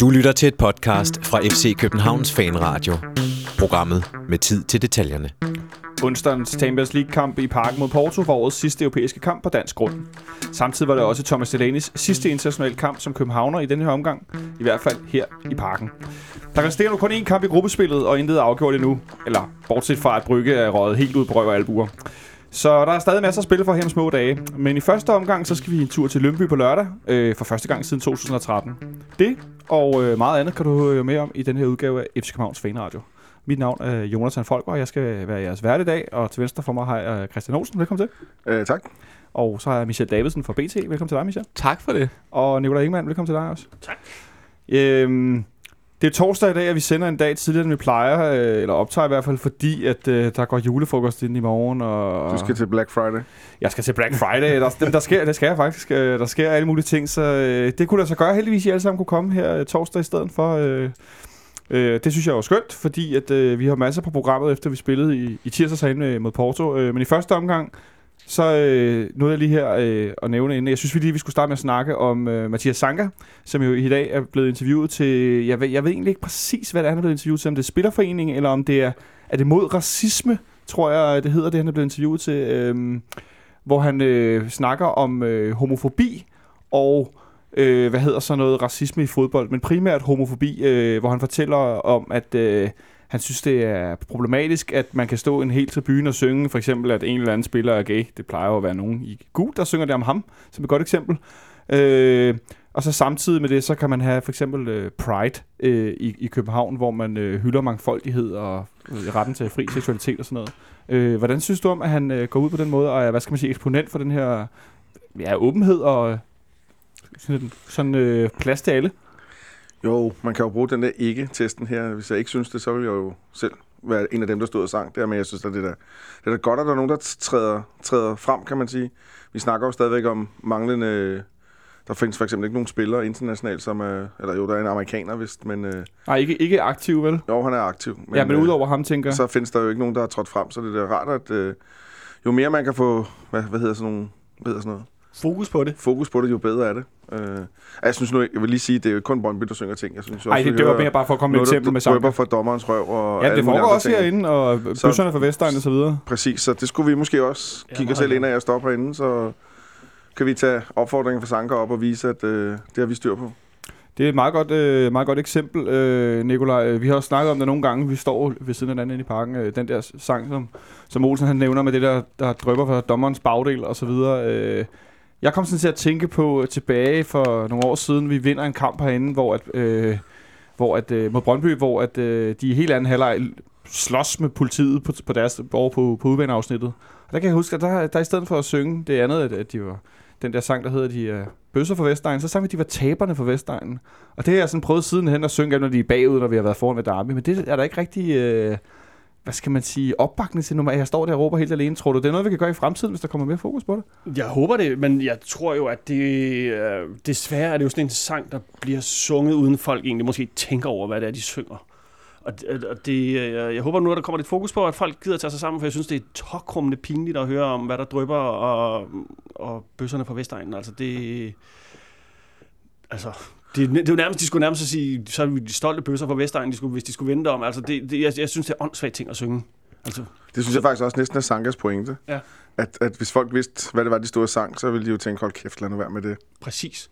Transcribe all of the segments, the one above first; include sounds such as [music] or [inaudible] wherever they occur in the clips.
Du lytter til et podcast fra FC Københavns Fanradio. Programmet med tid til detaljerne. Onsdagens Champions League-kamp i parken mod Porto var årets sidste europæiske kamp på dansk grund. Samtidig var det også Thomas Delaney's sidste internationale kamp som københavner i denne her omgang, i hvert fald her i parken. Der resterer nu kun én kamp i gruppespillet, og intet er afgjort endnu. Eller bortset fra, at Brygge er røget helt ud på røv og albuer. Så der er stadig masser at spille for her om små dage. Men i første omgang, så skal vi en tur til Lønby på lørdag, øh, for første gang siden 2013. Det og øh, meget andet kan du høre mere om i den her udgave af FC Københavns Fanradio. Mit navn er Jonathan Folker, og jeg skal være jeres vært i dag. Og til venstre for mig har jeg Christian Olsen. Velkommen til. Øh, tak. Og så har jeg Michelle Davidsen fra BT. Velkommen til dig, Michelle. Tak for det. Og Nicolai Ingemann. Velkommen til dig også. Tak. Øhm, det er torsdag i dag, og vi sender en dag tidligere, end vi plejer, øh, eller optager i hvert fald, fordi at øh, der går julefrokost ind i morgen. Og, Du skal til Black Friday. Jeg skal til Black Friday. Der, der, der sker, det skal jeg faktisk. Øh, Der sker alle mulige ting, så øh, det kunne der så gøre. Heldigvis, I alle sammen kunne komme her øh, torsdag i stedet for. Øh, øh, det synes jeg var skønt, fordi at, øh, vi har masser på programmet, efter vi spillede i, i tirsdags herinde mod Porto. Øh, men i første omgang, så øh, nåede jeg lige her øh, at nævne inden. Jeg synes vi lige, vi skulle starte med at snakke om øh, Mathias Sanka, som jo i dag er blevet interviewet til... Jeg ved, jeg ved egentlig ikke præcis, hvad det er, han er blevet interviewet til. Om det er Spillerforeningen, eller om det er... Er det mod racisme, tror jeg, øh, det hedder det, han er blevet interviewet til. Øh, hvor han øh, snakker om øh, homofobi og øh, hvad hedder så noget racisme i fodbold, men primært homofobi, øh, hvor han fortæller om, at øh, han synes, det er problematisk, at man kan stå en hel tribune og synge, for eksempel, at en eller anden spiller er gay. Det plejer jo at være nogen i gul, der synger det om ham, som et godt eksempel. Øh, og så samtidig med det, så kan man have for eksempel øh, Pride øh, i, i København, hvor man øh, hylder mangfoldighed og øh, retten til fri seksualitet og sådan noget. Øh, hvordan synes du om, at han øh, går ud på den måde og er, hvad skal man sige, eksponent for den her ja, åbenhed og øh, sådan, sådan øh, plads til alle? Jo, man kan jo bruge den der ikke-testen her. Hvis jeg ikke synes det, så vil jeg jo selv være en af dem, der stod og sang der. Men jeg synes, at det, der, det er da godt, at der er nogen, der træder, træder frem, kan man sige. Vi snakker jo stadigvæk om manglende... Der findes for eksempel ikke nogen spillere internationalt, som er... Eller jo, der er en amerikaner vist, men... Øh, Nej, ikke, ikke aktiv, vel? jo, han er aktiv. Men, ja, men øh, udover ham, tænker. Så findes der jo ikke nogen, der har trådt frem, så det er da rart, at... Øh, jo mere man kan få... Hvad, hvad hedder sådan nogle... Hvad hedder sådan noget? Fokus på det. fokus på det, jo bedre er det. Øh, jeg synes nu, jeg vil lige sige, det er kun Brøndby, der synger ting. Jeg synes også, det, det var mere bare for at komme med et eksempel med der drøber sang. fra dommerens røv og Ja, det foregår også ting. herinde, og busserne fra Vestegn og så videre. Præcis, så det skulle vi måske også Ja, kigge os meget selv ind af at stoppe herinde, så kan vi tage opfordringen fra Sanker op og vise, at øh, det har vi styr på. Det er et meget godt, øh, meget godt eksempel, øh, Nikolaj. Vi har også snakket om det nogle gange. Vi står ved siden af den anden i parken. Øh, den der sang, som, som Olsen han nævner med det der, der drøber fra dommerens bagdel og så videre. Øh, jeg kom sådan til at tænke på øh, tilbage for nogle år siden. Vi vinder en kamp herinde, hvor at, øh, hvor at, øh, mod Brøndby, hvor at, øh, de i helt anden halvleg slås med politiet på, på deres over på, på udvendeafsnittet. Og der kan jeg huske, at der, der i stedet for at synge det andet, at, at de var den der sang, der hedder de øh, bøsser for Vestegnen, så sang vi, at de var taberne for Vestegnen. Og det har jeg sådan prøvet sidenhen at synge, når de er bagud, når vi har været foran ved Derby. Men det er der ikke rigtig, øh, hvad skal man sige, opbakning til nummer. Jeg står der og råber helt alene. Tror du, det er noget, vi kan gøre i fremtiden, hvis der kommer mere fokus på det? Jeg håber det, men jeg tror jo, at det, øh, desværre er det jo sådan en sang, der bliver sunget, uden folk egentlig måske tænker over, hvad det er, de synger. Og, og det, øh, jeg håber nu, at der kommer lidt fokus på, at folk gider tage sig sammen, for jeg synes, det er tokrummende pinligt at høre om, hvad der drypper og, og bøsserne fra Vestegnen. Altså, det... Altså, det, det jo nærmest, de skulle nærmest sige, så er vi de stolte bøsser fra Vestegnen, de skulle, hvis de skulle vente om. Altså, det, det, jeg, jeg synes, det er åndssvagt ting at synge. Altså, Det synes jeg faktisk også næsten er Sankers pointe. Ja. At, at hvis folk vidste, hvad det var, de stod og sang, så ville de jo tænke, hold kæft, lad nu være med det. præcis.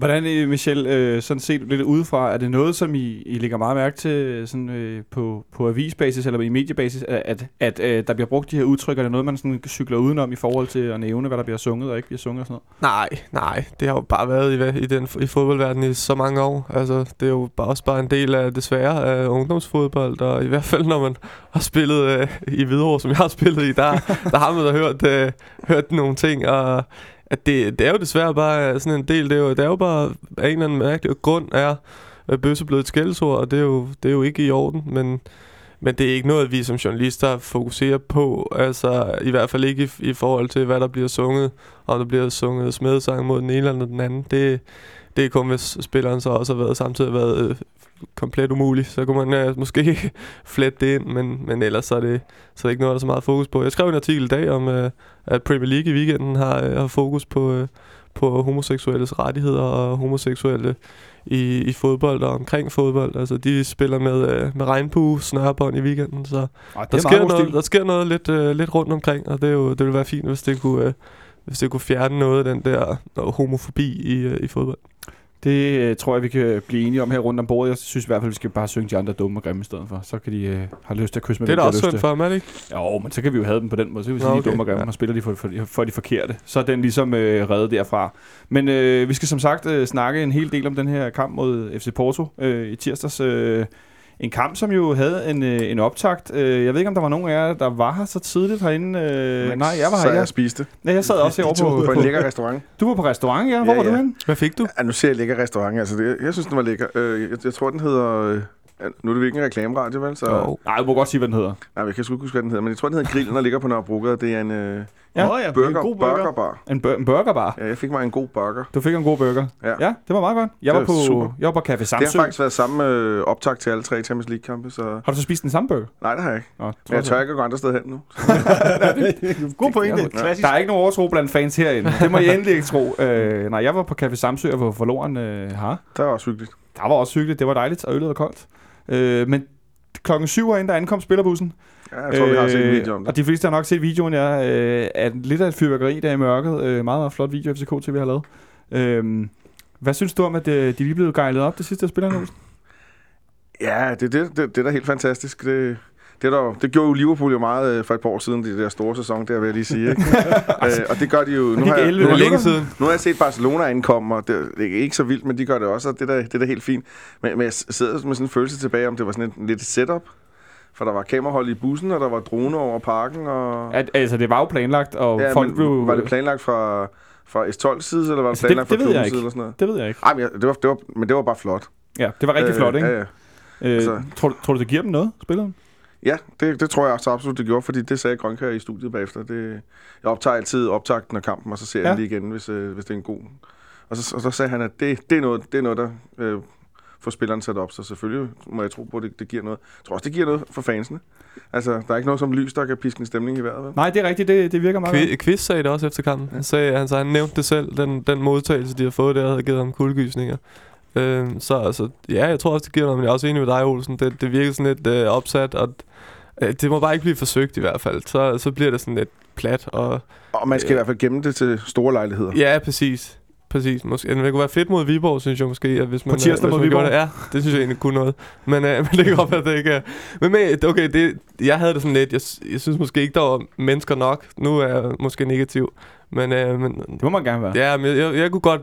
Hvordan, øh, Michel, øh, sådan set lidt udefra, er det noget, som I, I lægger meget mærke til øh, sådan, øh, på, på avisbasis eller i mediebasis, at, at, at øh, der bliver brugt de her udtryk, er det noget, man sådan cykler udenom i forhold til at nævne, hvad der bliver sunget og ikke bliver sunget og sådan noget? Nej, nej. Det har jo bare været i, i, den, i fodboldverdenen i så mange år. Altså, det er jo bare, også bare en del af, desværre, af ungdomsfodbold. Og i hvert fald, når man har spillet øh, i Hvidovre, som jeg har spillet i, der, der har man da hørt, øh, hørt nogle ting. Og at det, det er jo desværre bare øh, sådan en del. Det er jo, det er jo bare af en eller anden mærkelig grund er at bøsse blevet et skældsord, og det er, jo, det er jo ikke i orden. Men Men det er ikke noget, vi som journalister fokuserer på. Altså, i hvert fald ikke i, i forhold til, hvad der bliver sunget. Om der bliver sunget smedesang mod den ene eller den anden. Det, det er kun, hvis spilleren så også har været, samtidig været øh, komplet umulig. Så kunne man øh, måske [laughs] flette det ind, men, men ellers så er, det, så er det ikke noget, der er så meget fokus på. Jeg skrev en artikel i dag om, øh, at Premier League i weekenden har, øh, har fokus på, øh, på homoseksuelles rettigheder og homoseksuelle i, i fodbold og omkring fodbold. Altså, de spiller med, øh, med regnbue, snørbånd i weekenden, så Ej, der er sker, noget, stil. der sker noget lidt, øh, lidt rundt omkring, og det, er jo, det ville være fint, hvis det kunne, øh, hvis det kunne fjerne noget af den der homofobi i, øh, i fodbold. Det øh, tror jeg, vi kan blive enige om her rundt om bordet. Jeg synes i hvert fald, vi skal bare synge de andre dumme og grimme i stedet for. Så kan de øh, have lyst til at kysse med Det er da de også synd for ham, er det ikke? Jo, men så kan vi jo have dem på den måde. Så kan vi sige, de okay, er dumme og grimme, ja. og spiller de for, for, for de forkerte. Så er den ligesom øh, reddet derfra. Men øh, vi skal som sagt øh, snakke en hel del om den her kamp mod FC Porto øh, i tirsdags. Øh, en kamp, som jo havde en, øh, en optakt. Øh, jeg ved ikke, om der var nogen af jer, der var her så tidligt herinde. Øh, nej, jeg var her. jeg Jeg, spiste ja, jeg sad også herovre på på... en lækker restaurant. [laughs] Du var på restaurant, ja. Hvor Ja, var du henne? Hvad fik du? Ja, nu ser jeg lækker restaurant. Altså, det, jeg synes, den var lækker. Øh, jeg, jeg tror, den hedder... Øh, nu er det ikke en reklameradio, vel? Så, Jo. Nej, du må godt sige, hvad den hedder. Nej, jeg kan sgu ikke huske, hvad den hedder. Men jeg tror, den hedder Grillen, der ligger på Nørrebrogade. Det er en øh, Ja. Ja, burger, en god burger. burgerbar. En, bur- en burgerbar. Ja, jeg fik mig en god burger. Du fik en god burger. Ja. ja det var meget godt. Jeg Det var, på, super. jeg var på Café Det Samsø. har faktisk været samme øh, optag til alle tre Champions League-kampe, så... Har du så spist den samme burger? Nej, det har jeg ikke. Nå, Men jeg tør ikke at gå andre steder hen nu. [laughs] God pointe. Klassisk. Der er ikke nogen overtro blandt fans herinde. Det må I endelig ikke tro. Øh, nej, jeg var på Café Samsø og var forloren øh, her. Det var også hyggeligt. Der var også hyggeligt. Det var dejligt, og øllet var koldt. Øh, men klokken syv herinde, der ankom spillerbussen. Ja, jeg tror, vi har set en video om Og de fleste har nok set videoen, ja. Øh, er lidt af et fyrværkeri der i mørket. Øh, meget, meget flot video, FCK TV har lavet. Øh, hvad synes du om, at øh, de lige blev gejlet op det sidste af spillerne? Ja, det, det, det, det er da helt fantastisk. Det, det, er der, det gjorde jo Liverpool jo meget øh, for et par år siden, det der store sæson, der vil jeg lige sige. Ikke? [laughs] øh, og det gør de jo... Nu har, jeg, 11 nu, har Det længe siden. nu har jeg set Barcelona ankomme, og det, det er ikke så vildt, men de gør det også, og det er da, det er helt fint. Men, men jeg sidder med sådan en følelse tilbage, om det var sådan et, lidt et setup. For der var kamerahold i bussen, og der var droner over parken, og... At, altså, det var jo planlagt, og ja, folk men blev... Var det planlagt fra, fra S12 side, eller var det Altså, det- planlagt det fra ved jeg klubbens side, eller sådan noget? Det ved jeg ikke. Ej, men, jeg, det var, det var, men det var bare flot. Ja, det var rigtig Øh, flot, ikke? Ja, ja. Øh, altså- tror, tror du, det giver dem noget, spilleren? Ja, det, det tror jeg også absolut, det gjorde, fordi det sagde Grønkær i studiet bagefter. Det, jeg optager altid optakten af kampen, og så ser jeg Ja. ja. den lige igen, hvis, øh, hvis det er en god. Og så, og så sagde han, at det, det, er, noget, det er noget, der øh, får spilleren sat op, så selvfølgelig må jeg tro på, at det, det giver noget. Jeg tror også, det giver noget for fansene. Altså, der er ikke noget som lys, der kan piske en stemning i vejret, vel? Nej, det er rigtigt. Det, det virker meget godt. Quiz, sagde det også efter kampen. Han, sagde, han, sagde, han nævnte det selv, den, den modtagelse, de har fået der, havde givet ham kuldegysninger. Øhm, så altså, ja, jeg tror også, det giver noget, men jeg er også enig med dig, Olsen. Det, det virker sådan lidt øh, opsat, og øh, det må bare ikke blive forsøgt i hvert fald. Så, så bliver det sådan lidt plat, og Og man skal i hvert fald gemme det til store lejligheder. ja, præcis. Præcis. Måske, det kunne være fedt mod Viborg, synes jeg måske. At hvis man, tirsdag hvis mod man gjorde Viborg? Det. Ja, det synes jeg egentlig kunne noget. Men, øh, [laughs] men det kan godt være, at det ikke er. Men, men okay, det, jeg havde det sådan lidt. Jeg, jeg synes måske ikke, der var mennesker nok. Nu er jeg måske negativ. Men, øh, men Det må man gerne være. Ja, men jeg, jeg, jeg kunne godt...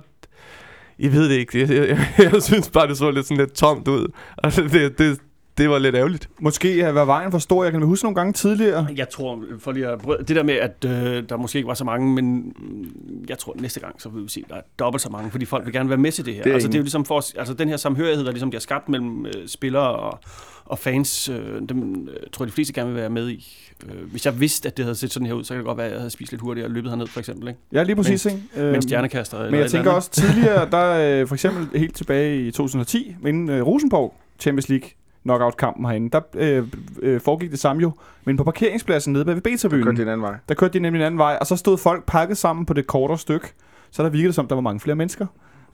Jeg ved det ikke. Jeg, jeg, jeg, jeg synes bare, det så lidt, sådan lidt tomt ud. Altså, det, det, det var lidt ærgerligt. Måske var vejen for stor. Jeg kan huske nogle gange tidligere. Jeg tror, for lige at brød, det der med, at øh, der måske ikke var så mange, men mm, jeg tror, at næste gang, så vil vi se, at der er dobbelt så mange, fordi folk vil gerne være med til det her. Det er altså, det er jo ligesom for, os- altså, den her samhørighed, der ligesom bliver skabt mellem øh, spillere og, og fans, øh, dem øh, tror jeg, de fleste gerne vil være med i. Øh, hvis jeg vidste, at det havde set sådan her ud, så kan det godt være, at jeg havde spist lidt hurtigere og løbet herned, for eksempel. Ikke? Ja, lige præcis. ikke? Med en Øhm, stjernekaster. eller Men jeg tænker eller også tidligere, der øh, for eksempel helt tilbage i 2010, inden øh, Rosenborg Champions League knockout-kampen herinde, der øh, øh, foregik det samme jo. Men på parkeringspladsen nede bag ved Kørte Beta-byen, det en anden vej. der kørte de nemlig en anden vej, og så stod folk pakket sammen på det kortere stykke. Så der virkede det som, der var mange flere mennesker.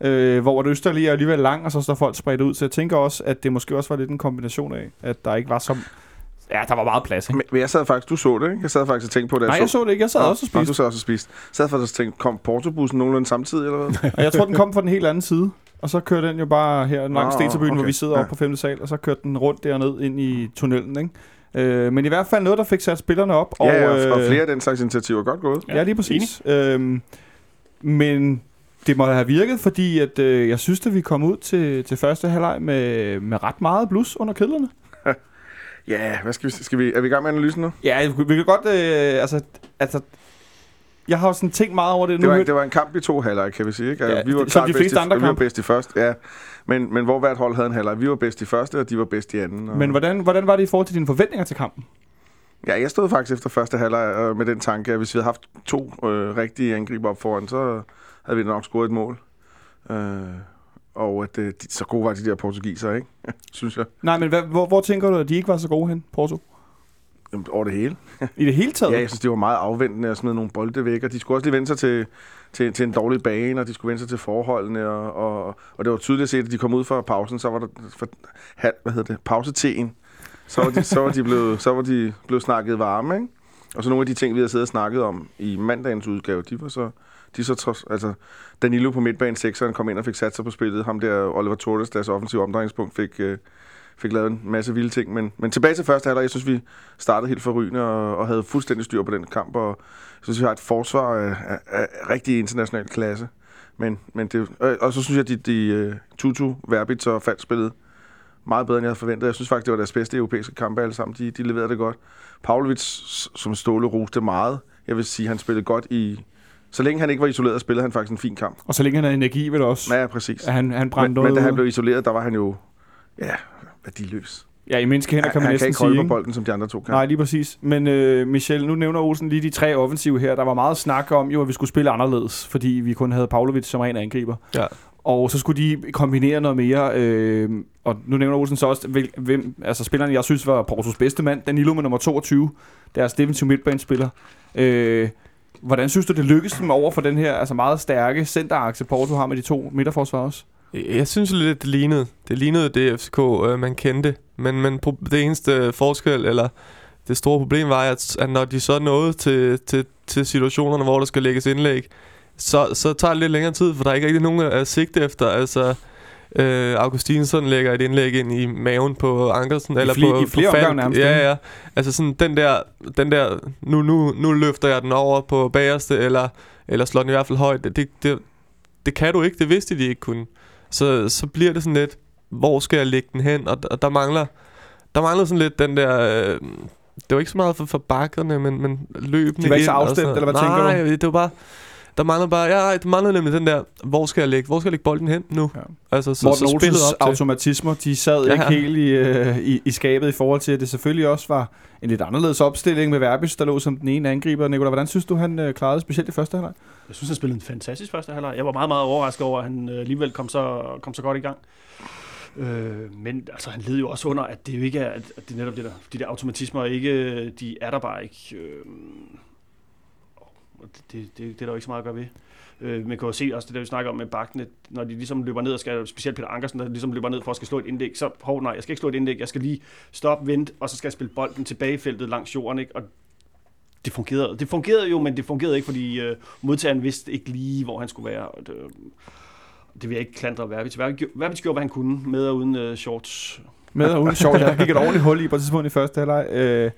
Øh, hvor det østerlige er alligevel lang, og så står folk spredt ud. Så jeg tænker også, at det måske også var lidt en kombination af, at der ikke var så... Ja, der var meget plads, ikke? Men, men jeg sad faktisk, du så det, ikke? Jeg sad faktisk og tænkte på det. Nej, jeg så det ikke. Jeg sad Nå, også og spiste. du sad også og spiste. Jeg sad faktisk og tænkte, kom Portobussen nogenlunde samtidig, eller hvad? [laughs] Og jeg tror, den kom fra den helt anden side. Og så kørte den jo bare her langs Stetsebyen, okay. hvor vi sidder Ja. oppe på 5. sal, og så kørte den rundt derned ind i tunnelen, ikke? Øh, men i hvert fald noget, der fik sat spillerne op. Og, ja, ja, og øh, flere af den slags initiativer er godt gået. Ja, lige præcis. Øhm, men det må have virket, fordi at, øh, jeg synes, at vi kom ud til, til første halvleg med, med ret meget blus under kedlerne. [laughs] Ja, hvad skal vi, skal vi, er vi i gang med analysen nu? Ja, vi kan godt... Øh, altså, altså, jeg har jo sådan tænkt meget over det. Det nu var, hørte- det var en kamp i to halvleg, kan vi sige. Ikke? Ja, Altså, vi var det- som de fleste i, andre vi var bedst i første, ja. Men, men hvor hvert hold havde en halvleg. Vi var bedst i første, og de var bedst i anden. Og... Men hvordan, hvordan var det i forhold til dine forventninger til kampen? Ja, jeg stod faktisk efter første halvleg øh, med den tanke, at hvis vi havde haft to øh, rigtige angriber op foran, så havde vi nok scoret et mål. Øh, og at øh, de, så gode var de der portugiser, ikke? [laughs] Synes jeg. Nej, men hvad, hvor, hvor tænker du, at de ikke var så gode hen, Porto? Over det hele. [laughs] I det hele taget? Ja, jeg synes, det var meget afventende at smide nogle bolde væk, og de skulle også lige vende sig til, til, til en dårlig bane, og de skulle vende sig til forholdene, og, og, og det var tydeligt at se, at de kom ud fra pausen, så var der for, halv, hvad hedder det, pauseteen, så var de, så var de, blevet, så var de blevet snakket varme, ikke? Og så nogle af de ting, vi havde siddet og snakket om i mandagens udgave, de var så, de så trods, altså Danilo på midtbanen 6'eren kom ind og fik sat sig på spillet. Ham der, Oliver Torres, deres offensive omdrejningspunkt, fik, øh, fik lavet en masse vilde ting. Men, men tilbage til første halvleg, jeg synes, vi startede helt forrygende og, og havde fuldstændig styr på den kamp. Og jeg synes, vi har et forsvar af, af, af rigtig international klasse. Men, men det, og, og så synes jeg, at de, de uh, Tutu, Verbitz og Falk spillede meget bedre, end jeg havde forventet. Jeg synes faktisk, det var deres bedste europæiske kampe alle sammen. De, de leverede det godt. Pavlovic, som Ståle roste meget. Jeg vil sige, han spillede godt i... Så længe han ikke var isoleret, spillede han faktisk en fin kamp. Og så længe han havde energi, vel også? Ja, præcis. At han, han brændte Men, noget men da han blev isoleret, der var han jo... Ja, værdiløs. Ja, i menneskehænder kan man han kan næsten ikke sige, holde på ikke? bolden, som de andre to kan. Nej, lige præcis. Men øh, Michel, nu nævner Olsen lige de tre offensive her. Der var meget snak om jo, at vi skulle spille anderledes, fordi vi kun havde Pavlovic som ren angriber. Ja. Og så skulle de kombinere noget mere. Øh, og nu nævner Olsen så også, hvem, altså spilleren, jeg synes var Portos bedste mand, Danilo med nummer 22, deres defensive midtbanespiller. Øh, hvordan synes du, det lykkedes dem over for den her altså meget stærke centerakse, Porto har med de to midterforsvar også? Jeg synes lidt, det lignede. Det lignede det FCK, øh, man kendte. Men, men det eneste forskel, eller det store problem var, at, at når de så nåede til, til, til situationerne, hvor der skal lægges indlæg, så, så tager det lidt længere tid, for der er ikke rigtig nogen at sigte efter. Altså, øh, Augustinsson lægger et indlæg ind i maven på Ankersen, eller flere- på, i flere på Falk. omgange nærmest? Ja, ja. Altså sådan den der, den der nu, nu, nu løfter jeg den over på bagerste, eller, eller slår den i hvert fald højt. Det, det, det kan du ikke, det vidste de ikke kunne. Så, så bliver det sådan lidt, hvor skal jeg lægge den hen? Og, og der mangler der mangler sådan lidt den der... Øh, det var ikke så meget for, for bakkerne, men, men løbende De var ikke så afstemt, eller hvad tænker du? Nej, det var bare... Der mangler bare... Ja, der mangler nemlig den der... Hvor skal jeg lægge, hvor skal jeg lægge bolden hen nu? Ja. Altså, så, Morten så spillet op til. automatismer, de sad Ja. ikke helt i, øh, i, i skabet i forhold til, at det selvfølgelig også var en lidt anderledes opstilling med Verbis, der lå som den ene angriber. Nicolai, hvordan synes du, han øh, klarede specielt i første halvleg? Jeg synes, han spillede en fantastisk første halvleg. Jeg var meget, meget overrasket over, at han øh, alligevel kom så, kom så godt i gang. Øh, men altså, han led jo også under, at det jo ikke er, at at det er netop det der, de der automatismer, ikke, de er der bare ikke. Øh, og det, det, det, det er der jo ikke så meget at gøre ved. Øh, man kan jo se også det der, vi snakker om med bakkene, når de ligesom løber ned og skal, specielt Peter Ankersen, der ligesom løber ned for at skal slå et indlæg, så, hov nej, jeg skal ikke slå et indlæg, jeg skal lige stoppe, vente, og så skal jeg spille bolden tilbage i feltet langs jorden, ikke? Og det fungerede. Det fungerede jo, men det fungerede ikke, fordi øh, modtageren vidste ikke lige, hvor han skulle være. Og det, øh, det vil jeg ikke klandre Verbitz. Verbitz gjorde, hvad han kunne, med og uden øh, shorts. Med og uden sjovt. Der gik et ordentligt hul i på et tidspunkt i første halvleg. Øh,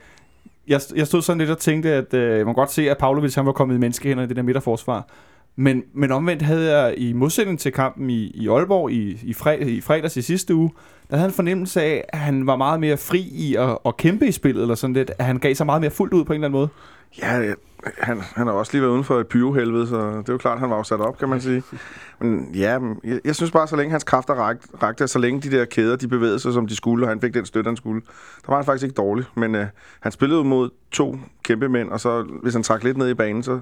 jeg, jeg stod sådan lidt og tænkte, at øh, man kan godt se, at Pavlovic han var kommet i menneskehænder i det der midterforsvar. Men, men omvendt havde jeg i modsætning til kampen i, i Aalborg i, i, fred, i fredags i sidste uge, der havde en fornemmelse af, at han var meget mere fri i at, at kæmpe i spillet, eller sådan lidt. At han gav sig meget mere fuldt ud på en eller anden måde. Ja, øh, han, han har også lige været uden for et pyrohelvede, så det er jo klart, han var jo sat op, kan man sige. Men ja, jeg, jeg synes bare, så længe hans kræfter rakte, rakte, så længe de der kæder, de bevægede sig, som de skulle, og han fik den støtte, han skulle, der var han faktisk ikke dårlig. Men øh, han spillede mod to kæmpe mænd, og så hvis han trak lidt ned i banen, så,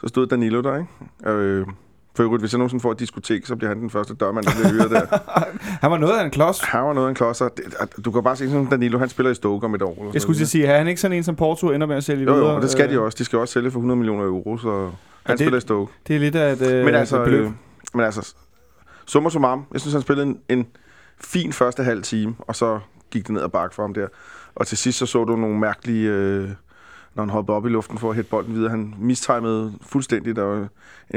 så stod Danilo der, ikke? Øh, for øvrigt, hvis jeg nogensinde får et diskotek, så bliver han den første dørmand, der bliver hyret der. [laughs] Han var noget af en klods. Han var noget af en. Det- at- Du kan bare se sådan Danilo, han spiller i Stoke om et år. Jeg skulle til sige, er han ikke sådan en, som Porto ender med at sælge Jo, videre? jo, det skal de Øh, også. De skal også sælge for 100 millioner euro, så han det- spiller i Stoke. Det er lidt af et, øh, Men altså, et beløb. øh, men altså, summa summarum, jeg synes, han spillede en, en fin første halv time, og så gik det ned ad bakke for ham der. Og til sidst så så du nogle mærkelige, øh, når han hoppede op i luften for at hætte bolden videre. Han mistimede fuldstændig. Der var en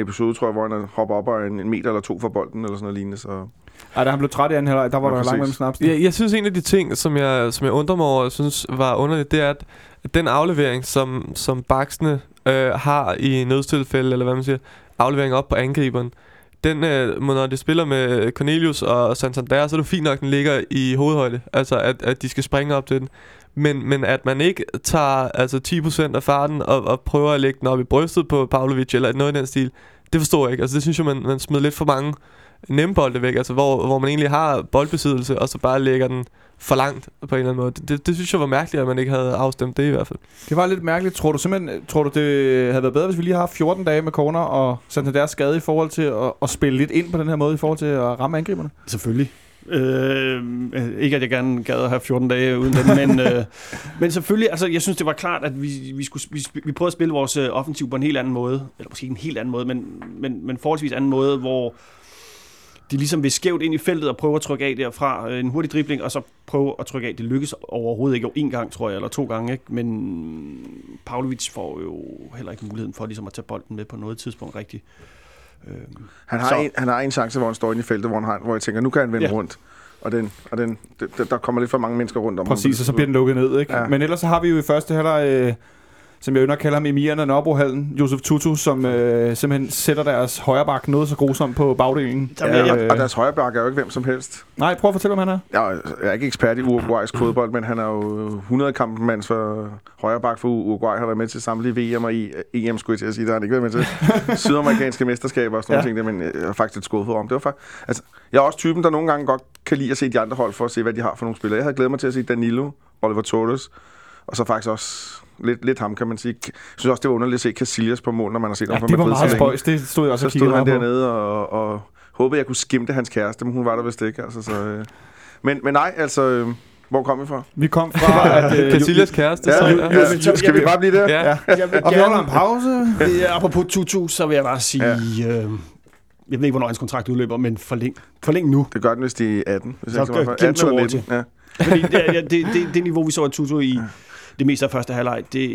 episode, tror jeg, hvor han hopper op og en, en meter eller to fra bolden, eller sådan noget lignende. Så Ej, da han blev træt i anden halvleg, der var Ja, der langt mellem snaps. Jeg, jeg synes en af de ting, som jeg, som jeg undrer mig over, og synes var underligt, det er, at den aflevering, som, som baksene øh, har i nødstilfælde, eller hvad man siger, aflevering op på angriberen, den, øh, når de spiller med Cornelius og Santander, så er det fint nok, at den ligger i hovedhøjde. Altså, at, at de skal springe op til den. Men, men at man ikke tager altså 10% af farten og, og prøver at lægge den op i brystet på Pavlovic eller noget i den stil, det forstår jeg ikke. Altså, det synes jeg, man, man smider lidt for mange nemme bolde væk, altså hvor, hvor man egentlig har boldbesiddelse, og så bare lægger den for langt på en eller anden måde. Det, det, det synes jeg var mærkeligt, at man ikke havde afstemt det i hvert fald. Det var lidt mærkeligt. Tror du simpelthen, tror du det havde været bedre, hvis vi lige havde haft 14 dage med corner og Santander skade i forhold til at, at spille lidt ind på den her måde i forhold til at ramme angriberne? Selvfølgelig. Øh, ikke at jeg gerne gad at have 14 dage uden den, men, [laughs] øh, men selvfølgelig, altså jeg synes det var klart, at vi, vi, skulle, vi, vi prøvede at spille vores øh, offensiv på en helt anden måde, eller måske en helt anden måde, men, men, men forholdsvis anden måde, hvor de ligesom vil skævt ind i feltet og prøve at trykke af derfra øh, en hurtig dribling, og så prøve at trykke af. Det lykkes overhovedet ikke jo en gang, tror jeg, eller to gange, ikke? men Pavlovic får jo heller ikke muligheden for ligesom at tage bolden med på noget tidspunkt rigtigt. Øh, Han har, Så- en, han har en chance, hvor han står inde i feltet, hvor, han har, hvor jeg tænker, nu kan han vende Ja. rundt. Og, den, og den, der kommer lidt for mange mennesker rundt om ham. Præcis, og så bliver den lukket ned, ikke? Ja. Men ellers så har vi jo i første halvleg, øh, som jeg ynder kalder ham Emiren af Nørrebrohallen, Josef Tutu, som øh, simpelthen sætter deres højre bak noget så grusomt på bagdelen. Ja, bliver og, jeg- og deres højre back er jo ikke hvem som helst. Nej, prøv at fortælle, om han er. Jeg er ikke ekspert i Uruguays fodbold, men han er jo 100 kampen for højre back for Uruguay, har været med til samtlige VM og I- EM, skulle jeg til at sige. Der har han ikke været med til. [laughs] Sydamerikanske mesterskaber og sådan Ja. nogle ting, der, men jeg har faktisk et skuffet om. Det var faktisk, altså, jeg er også typen, der nogle gange godt kan lide at se de andre hold for at se, hvad de har for nogle spillere. Jeg havde glædet mig til at se Danilo, Oliver Torres, og så faktisk også lidt, lidt ham, kan man sige. Jeg synes også, det var underligt at se Casillas på mål, når man har set Ja, ham for det var Madrid så meget spøjs. Det stod jeg også Så og stod han på. dernede og, og håbede, jeg kunne skimte hans kæreste, men hun var der vist ikke. Altså, så, øh. men, men nej, altså, øh, hvor kom vi fra? Vi kom [laughs] fra, at... Øh, Casillas kæreste. Ja, så, ja, ja. ja, men så- skal vi bare blive der? Ja. Ja. jeg vil og vi holder en pause. Ja, apropos Tutu, så vil jeg bare sige, ja. øh, jeg ved ikke, hvornår hans kontrakt udløber, men forlæng, forlæng nu. Det gør den, hvis de er 18. Hvis Så jeg ikke to 18 eller år til. 19. Ja. Fordi det, ja, det, det, det niveau, vi så af Tutu i det meste af første halvleg, det,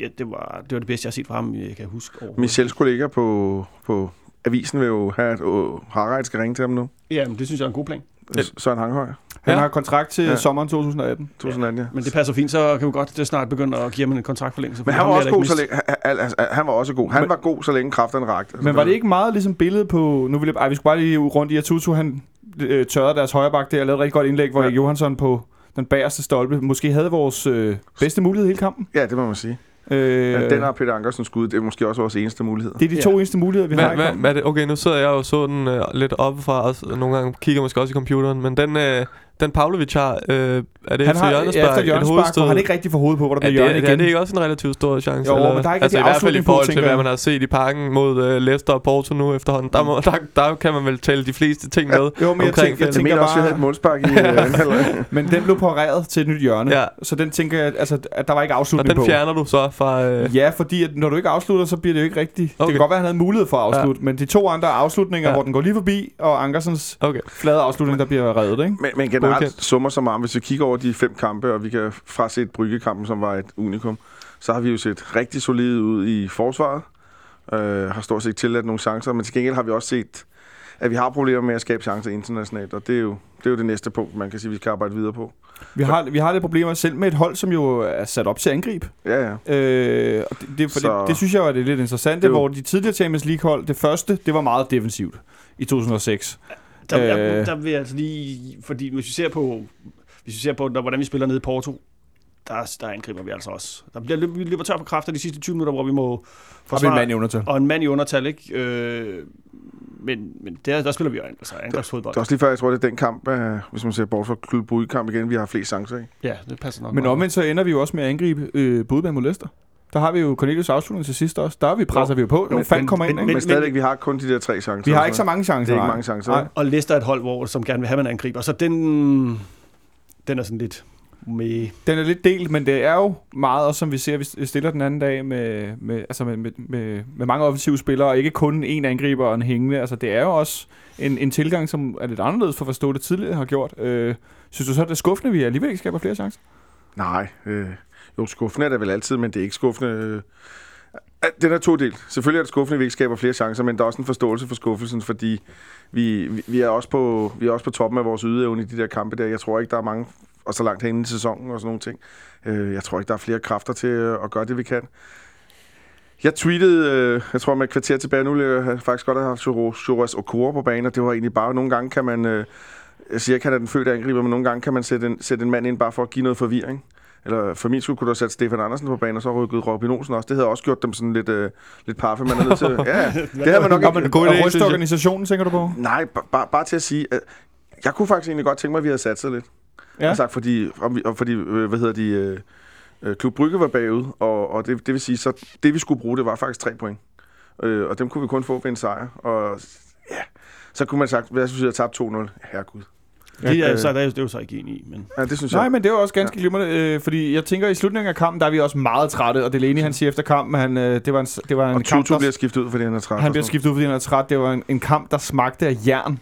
ja, det, var, det var det bedste, jeg har set fra ham, jeg kan huske. overhovedet. Michels kollega på, på avisen vil jo have, at øh, Harald skal ringe til ham nu. Ja, men det synes jeg er en god plan. Ja. Søren Hanghøj, Han Ja. har kontrakt til Ja. sommeren 2018. 2018, ja. Men det passer fint, så kan vi godt det snart begynde at give ham en kontraktforlængelse. Men han var også god, så længe, han, altså, han var også god. Han Men- var god, så længe kræfterne rakte. Altså, Men var det ikke meget ligesom billedet på... Nu vil jeg, ej, vi skulle bare lige rundt i, at Tutu han øh, tørrede deres højre bak der og lavede et rigtig godt indlæg, hvor Ja. ja. Johansson på den bagerste stolpe måske havde vores øh, bedste mulighed i hele kampen. Ja, det må man sige. Øh, Ja, den har Peter Ankersen skud. Det er måske også vores eneste mulighed. det er de to eneste muligheder, vi har kampen. hvad er det? Okay, nu sidder jeg og så den øh, lidt oppefra, og nogle gange kigger jeg måske også i computeren, men den, øh, den Pavlovic har, øh, er det Han efter har hjørnespark, efter et hovedstød? hvor han ikke rigtig får hovedet på, hvor der Er det, igen. er det ikke også en relativt stor chance? Jo, eller? men der er ikke altså, i hvert fald i afslutning på, forhold til, hvad jeg. man har set i parken mod øh, Leicester og Porto nu efterhånden. Der, må, der, der kan man vel tælle de fleste ting med. Jo, men jeg, omkring tænker, jeg. Jeg tænker mener også, at vi havde et målspark i øh. [laughs] Men den blev pareret til et nyt hjørne. Ja. Så den tænker jeg, altså, at der var ikke Og afslutning den på. fjerner du så fra... Øh, Ja, fordi at når du ikke afslutter, så bliver det jo ikke rigtigt. Okay. Det kan godt være, at han havde mulighed for at afslutte, ja. men de to andre afslutninger, Ja. ja. hvor den går lige forbi, og Ankersens Okay. flade afslutning, der bliver reddet, ikke? Men, men generelt Godkendt. summer som om, hvis vi kigger over de fem kampe, og vi kan frase Bryggekampen, som var et unikum, så har vi jo set rigtig solide ud i forsvaret. Øh, har stort set tilladt nogle chancer, men til gengæld har vi også set, at vi har problemer med at skabe chancer internationalt, og det er jo det, er jo det næste punkt, man kan sige, vi skal arbejde videre på. Vi har, vi har lidt problemer selv med et hold, som jo er sat op til at angribe. Ja, ja. Øh, og det, det, for Så- det, det synes jeg er det lidt er jo- hvor de tidligere Champions League-hold, det første, det var meget defensivt i 2006. Der, Øh. øh, der vil jeg altså lige, fordi hvis vi ser på, hvis vi ser på, når, hvordan vi spiller nede i Porto, der, der angriber vi altså også. Der bliver, vi løber tør for kræfter de sidste 20 minutter, hvor vi må Og forsvare. en mand i undertal. og en mand i undertal, ikke? Øh, men, men der, der spiller vi jo altså angrebsfodbold. Det er også lige før, jeg tror, det er den kamp, øh, hvis man ser bort fra Klub kamp igen, vi har flest chancer i. Ja, det passer nok Men omvendt så ender vi jo også med at angribe øh, på udbanen mod Leicester. Der har vi jo Cornelius afslutning til sidst også. Der er vi presser Jo. vi jo på. Jo, Jo, Falk men- kommer ind, men- ikke? Men, men- stadigvæk, vi har kun de der tre chancer. Vi har ikke så mange chancer. Det er ikke mange chancer. Nej. Og Leicester er et hold, hvor, som gerne vil have, man angriber. Så den, den er sådan lidt med... Den er lidt delt, men det er jo meget, også som vi ser, vi stiller den anden dag med, med, altså med, med, med, med mange offensive spillere, og ikke kun en angriber og en hængende. Altså, det er jo også en, en tilgang, som er lidt anderledes for at forstå det tidligere har gjort. Øh, synes du så, det er skuffende, at vi alligevel ikke skaber flere chancer? Nej, øh, jo, skuffende er det vel altid, men det er ikke skuffende. Øh, den er to del. Selvfølgelig er det skuffende, at vi ikke skaber flere chancer, men der er også en forståelse for skuffelsen, fordi vi, vi, vi, er, også på, vi er også på toppen af vores ydeevne i de der kampe der. Jeg tror ikke, der er mange, og så langt hen i sæsonen og sådan nogle ting. Øh, jeg tror ikke, der er flere kræfter til at gøre det, vi kan. Jeg tweetede, øh, jeg tror med et kvarter tilbage, nu ville jeg faktisk godt have haft Joras Okoro på banen, og det var egentlig bare, nogle gange kan man, øh, jeg siger ikke, han er den fødte angriber, men nogle gange kan man sætte en, sætte en mand ind bare for at give noget forvirring. Eller for min skyld kunne du have sat Stefan Andersen på banen, og så rykket Robin Olsen også. Det havde også gjort dem sådan lidt, øh, lidt paffe. Man er nødt til, [laughs] ja, det havde man nok ikke. men, god idé, og ryste organisationen, tænker du på? Nej, ba- bare, bare til at sige, at jeg kunne faktisk egentlig godt tænke mig, at vi havde sat sig lidt. Ja. Ja. Sagt, fordi, om vi, og fordi øh, hvad hedder de, øh, øh, Klub Brygge var bagud, og, og det, det vil sige, så det vi skulle bruge, det var faktisk tre point. Øh, og dem kunne vi kun få ved en sejr. Og ja, så kunne man sagt, hvad synes jeg, jeg tabt 2-0. Herregud. Det er, så, det er, det er jo så ikke enig i, men... Ja, det synes jeg. Nej, men det var også ganske glimrende, øh, fordi jeg tænker, i slutningen af kampen, der er vi også meget trætte, og Delaney, han siger efter kampen, han, øh, det var en, det var en og kamp, Tutu der, bliver skiftet ud, fordi han er træt. han bliver skiftet ud, fordi han er træt. Det var en, en kamp, der smagte af jern.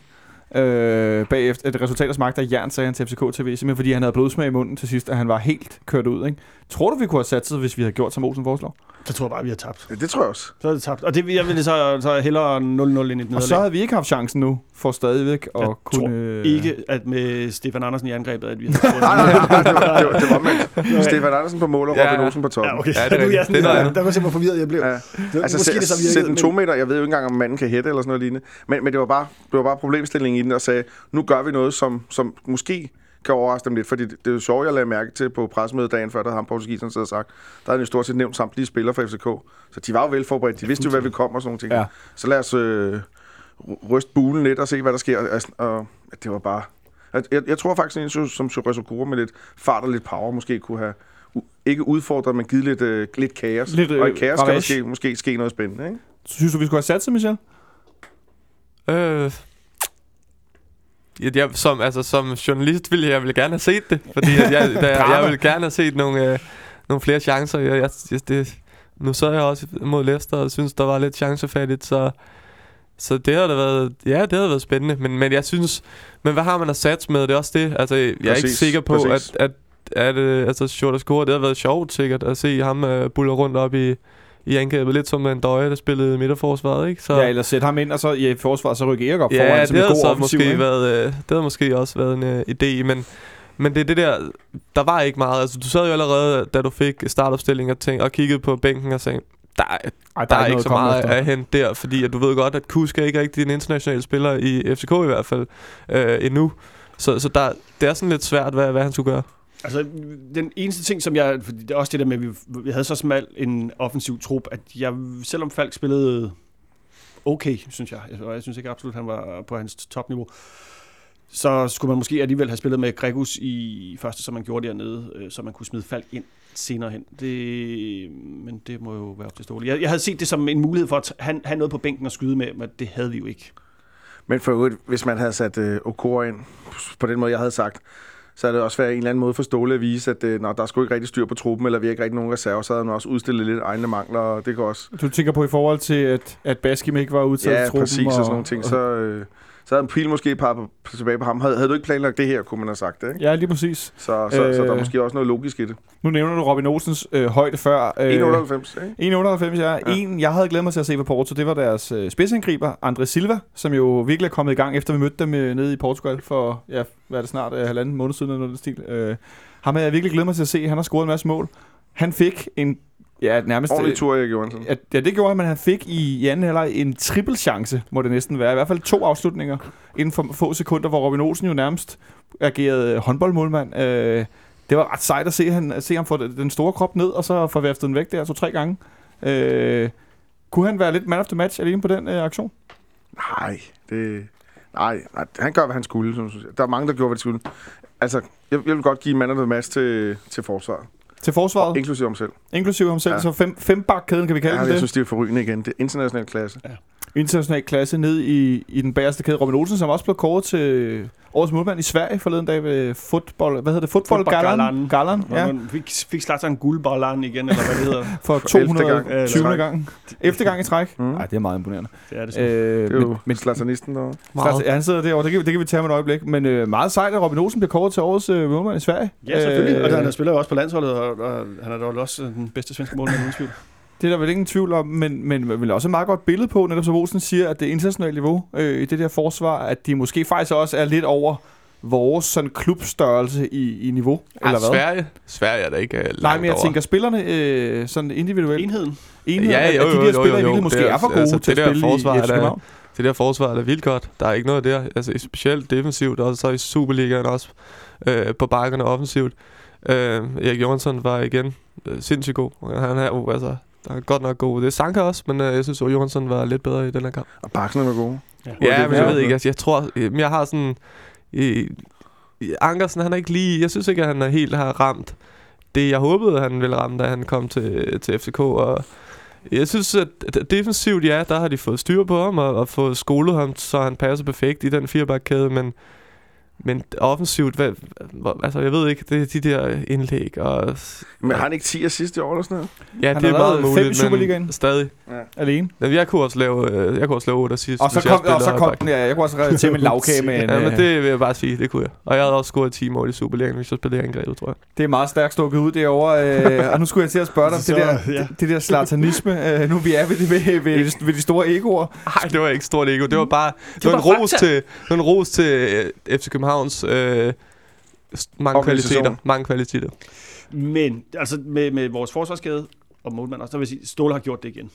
Øh, bagefter, et resultat, der smagte af jern, sagde han til FCK TV, simpelthen fordi han havde blodsmag i munden til sidst, og han var helt kørt ud. Ikke? Tror du, vi kunne have sat sig, hvis vi havde gjort, som Olsen foreslår? Så tror jeg bare, vi har tabt. noget. Det tror jeg også. Så er det tabt. Og det, jeg ville så, så hellere 0-0 end et Og nederlag. så havde vi ikke haft chancen nu, for stadigvæk at Jeg kunne... øh, Ikke at med Stefan Andersen i angrebet, at vi havde [laughs] Nej, nej, nej, det var, det var, det var omvendt. [laughs] Stefan Andersen på mål og Ja. Robin Olsen på toppen. Ja, okay. Ja, det er [laughs] Det er noget der, der var simpelthen forvirret, jeg blev. Ja. Det, Altså, måske det så virkede, sæt en to meter, jeg ved jo ikke engang, om manden kan hætte eller sådan noget lignende. Men, men det, var bare, det var bare problemstillingen i den, og sagde, nu gør vi noget, som, som måske kan overraske dem lidt. Fordi det, det er jo sjovt, jeg lagde mærke til på pressemødet dagen før, der ham portugiseren sidder og sagt, der havde jo stort set nævnt samtlige spillere fra FCK. Så de var jo velforberedt. De vidste jo, hvad vi kom og sådan nogle ting. Ja. Så lad os øh, ryste bulen lidt og se, hvad der sker. Altså, Og det var bare... Jeg, jeg, tror faktisk, at en som Chores Okura med lidt fart og lidt power måske kunne have ikke udfordret, men givet lidt, øh, lidt kaos. Lidt, øh, og i kaos kan ravage. måske, måske ske noget spændende, ikke? Synes du, vi skulle have sat sig, Michel? Øh, jeg, jeg, som, altså, som journalist ville jeg ville gerne have set det, fordi at jeg, [laughs] da, Drama. jeg ville gerne have set nogle, øh, nogle flere chancer. Jeg, jeg, jeg, det, nu så jeg også mod Leicester og synes, der var lidt chancefattigt, så, så det har da været, ja, det har været spændende. Men, men jeg synes, men hvad har man at satse med? Det er også det. Altså, jeg er ikke Præcis, sikker på, præcis. at, at, at øh, altså, Shorter Score, det har været sjovt sikkert at se ham øh, buller rundt op i, i angrebet. Lidt som en døje, der spillede midterforsvaret, ikke? Så, Ja, eller sætte ham ind, og så i forsvaret, så rykke Erik op Ja, foran, det som en havde god så offensiv, måske ikke? været, øh, det havde måske også været en øh, idé, men, men det er det der, der var ikke meget. Altså, du sad jo allerede, da du fik startopstilling og, tænkte, og kiggede på bænken og sagde, der, er- Ej, der, er, ikke noget så meget efter. at hente der, fordi at du ved godt, at Kusk er ikke rigtig en international spiller i FCK i hvert fald øh, endnu. Så, så der, det er sådan lidt svært, hvad, hvad han skulle gøre. Altså, den eneste ting, som jeg... Fordi det er også det der med, at vi, vi havde så smal en offensiv trup, at jeg, selvom Falk spillede okay, synes jeg, og jeg synes ikke absolut, han var på hans topniveau, så skulle man måske alligevel have spillet med Gregus i første, som man gjorde dernede, øh, så man kunne smide Falk ind senere hen. Det, men det må jo være op til Ståle. Jeg, jeg havde set det som en mulighed for at han, have noget på bænken og skyde med, men det havde vi jo ikke. Men for øvrigt, hvis man havde sat øh, Okora ind på den måde, jeg havde sagt, så er det også været en eller anden måde for Ståle at vise, at øh, når der er sgu ikke rigtig styr på truppen, eller vi har ikke rigtig nogen reserver, så havde han også udstillet lidt egne mangler, og det går også... Du tænker på i forhold til, at, at Baskim ikke var udtaget Ja, i truppen? præcis, og, sådan nogle ting. Så, øh, så havde en pil måske par på, tilbage på ham. Havde, havde du ikke planlagt det her, kunne man have sagt det, ikke? Ja, lige præcis. Så, så, øh, så der er Øh. måske også noget logisk i det. Nu nævner du Robin Olsens øh, højde før. Øh, 1,98, ikke? 1,98, ja. Ja. En, jeg havde glædet mig til at se på Porto, det var deres øh, spidsangriber, André Silva, som jo virkelig er kommet i gang, efter vi mødte dem øh, nede i Portugal for, ja, hvad er det snart, øh, halvanden måned siden, eller noget stil. Øh, ham havde jeg virkelig glædet mig til at se. Han har scoret en masse mål. Han fik en, ja, nærmest... Ordentlig øh, tur, Erik Johansson. Ja, ja, det gjorde han, men han fik i, i anden halvleg en triple chance, må det næsten være. I hvert fald to afslutninger inden for få sekunder, hvor Robin Olsen jo nærmest agerede håndboldmålmand. Øh, det var ret sejt at se, han, at se ham få den store krop ned, og så få den væk der to-tre gange. Øh, kunne han være lidt man of the match alene på den øh, aktion? Nej, det... Nej, nej, han gør, hvad han skulle. Der er mange, der gjorde, hvad de skulle. Altså, jeg, jeg vil godt give manden noget match til, til forsvaret. Til forsvaret, Inklusive ham selv. inklusive ham selv, Ja. så fem, fem bakkæden, kan vi kalde Ja, ja, jeg det. synes, det er forrygende igen. Det er international klasse. International klasse ned i, i den bagerste kæde. Robin Olsen, som også blev kåret til årets målmand i Sverige forleden dag ved fodbold. Hvad hedder det? Fodbold Fodboldgallaen. Gallan. Ja. Man fik, fik Zlatan guldballan igen, eller hvad det hedder. [laughs] For For 11. gang. 220. Øh, gang. Efter gang i træk. Mm. Nej, det er meget imponerende. Det er det så. Øh, Det er jo men, men Zlatanisten derovre. Ja, han sidder derovre. Det kan, vi- det kan vi tage med et øjeblik. Men øh, meget sejt, at Robin Olsen bliver kåret til årets øh, målmand i Sverige. Ja, selvfølgelig. Øh, Og han spiller jo også på landsholdet, og, og han er da også den bedste svenske målmand uden tvivl. Det er der vel ingen tvivl om, men, men vel også et meget godt billede på, netop som Olsen siger, at det internationale niveau øh, i det der forsvar, at de måske faktisk også er lidt over vores sådan klubstørrelse i, i niveau, Ah, eller hvad? Sverige? Sverige er da ikke øh, langt Nej, men jeg over. tænker spillerne øh, sådan individuelt. Enheden. Enhed, Ja, at, jo, at de jo, der jo, spillere jo, i jo. virkeligheden måske Det er- er for gode altså, til at det der spille forsvar i er FC København. Det der forsvar er da vildt godt. Der er ikke noget der. Altså specielt defensivt, og så i Superligaen også øh, på bakkerne offensivt. Øh, Erik Johansson var igen øh, sindssygt god. Han er jo altså der er godt nok god. Det er Sanka også, men øh, jeg synes, at Johansson var lidt bedre i den her kamp. Og baksene var gode. Ja, men jeg Ja. ved ikke. Altså, jeg tror, øh, men jeg har sådan... I, i Ankersen, han er ikke lige... Jeg synes ikke, at han er helt har ramt det, jeg håbede, han ville ramme, da han kom til, til FCK. Og jeg synes, at at defensivt, ja, der har de fået styr på ham, og, og fået skolet ham, så han passer perfekt i den firebakkæde, men Men offensivt, hvad, hvor, altså jeg ved ikke, det er de der indlæg og... Men har han ikke 10 assist i år eller sådan noget? Ja, Han det er meget muligt, men Superligaen. stadig. alene. Ja, jeg kunne også lave, øh, jeg kunne også lave 8 assist, Og så jeg kom, og så kom den, ja, jeg kunne også redde til med en [laughs] lavkage med en, Ja, men øh, det vil jeg bare sige, det kunne jeg. Og jeg havde også scoret 10 mål i Superligaen, hvis jeg spillede angrebet, tror jeg. Det er meget stærkt stukket ud derovre. Øh, og nu skulle jeg til at spørge dig om [laughs] det der, ja. det, det der slartanisme. Øh, nu vi er ved, det, ved, ved, ved, ved de store egoer. Nej, det var ikke stort ego. Det var bare det var var en ros til, det en ros til øh, FC Københavns øh, mange kvaliteter. Mange kvaliteter. Men altså med, med vores forsvarskæde og målmand også, der vil jeg sige, Ståle har gjort det igen.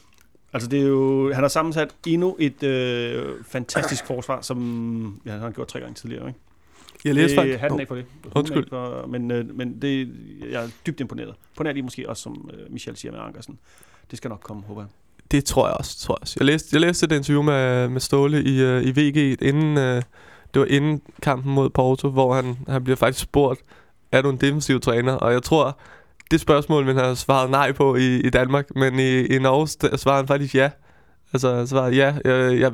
Altså det er jo, han har sammensat endnu et øh, fantastisk forsvar, som ja, han har gjort tre gange tidligere. Ikke? Jeg læste faktisk. hatten Oh, af for det. Undskyld. Hatten For, men, øh, men det, jeg er dybt imponeret. På nær lige måske også, som øh, Michel siger med Ankersen. Det skal nok komme, håber jeg. Det tror jeg også. Tror jeg, også. jeg, læste, jeg læste et interview med, med Ståle i, øh, i VG, inden, øh, det var inden kampen mod Porto, hvor han, han bliver faktisk spurgt, er du en defensiv træner? Og jeg tror, det spørgsmål han have svaret nej på i, i Danmark, men i, i Norge svarede han faktisk ja. Altså han svarede ja, jeg, jeg,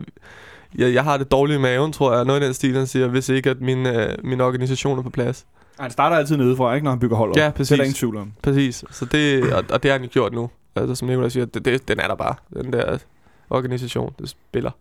jeg, jeg har det dårligt i maven, tror jeg. Noget i den stil, han siger, hvis ikke at min, øh, min organisation er på plads. Han starter altid nedefra, ikke, når han bygger hold op. Ja, Det er præcis. der ingen tvivl om. Præcis. Så det, og, og det har han jo gjort nu. Altså som Nicolai siger, det, det, den er der bare. Den der organisation, det spiller.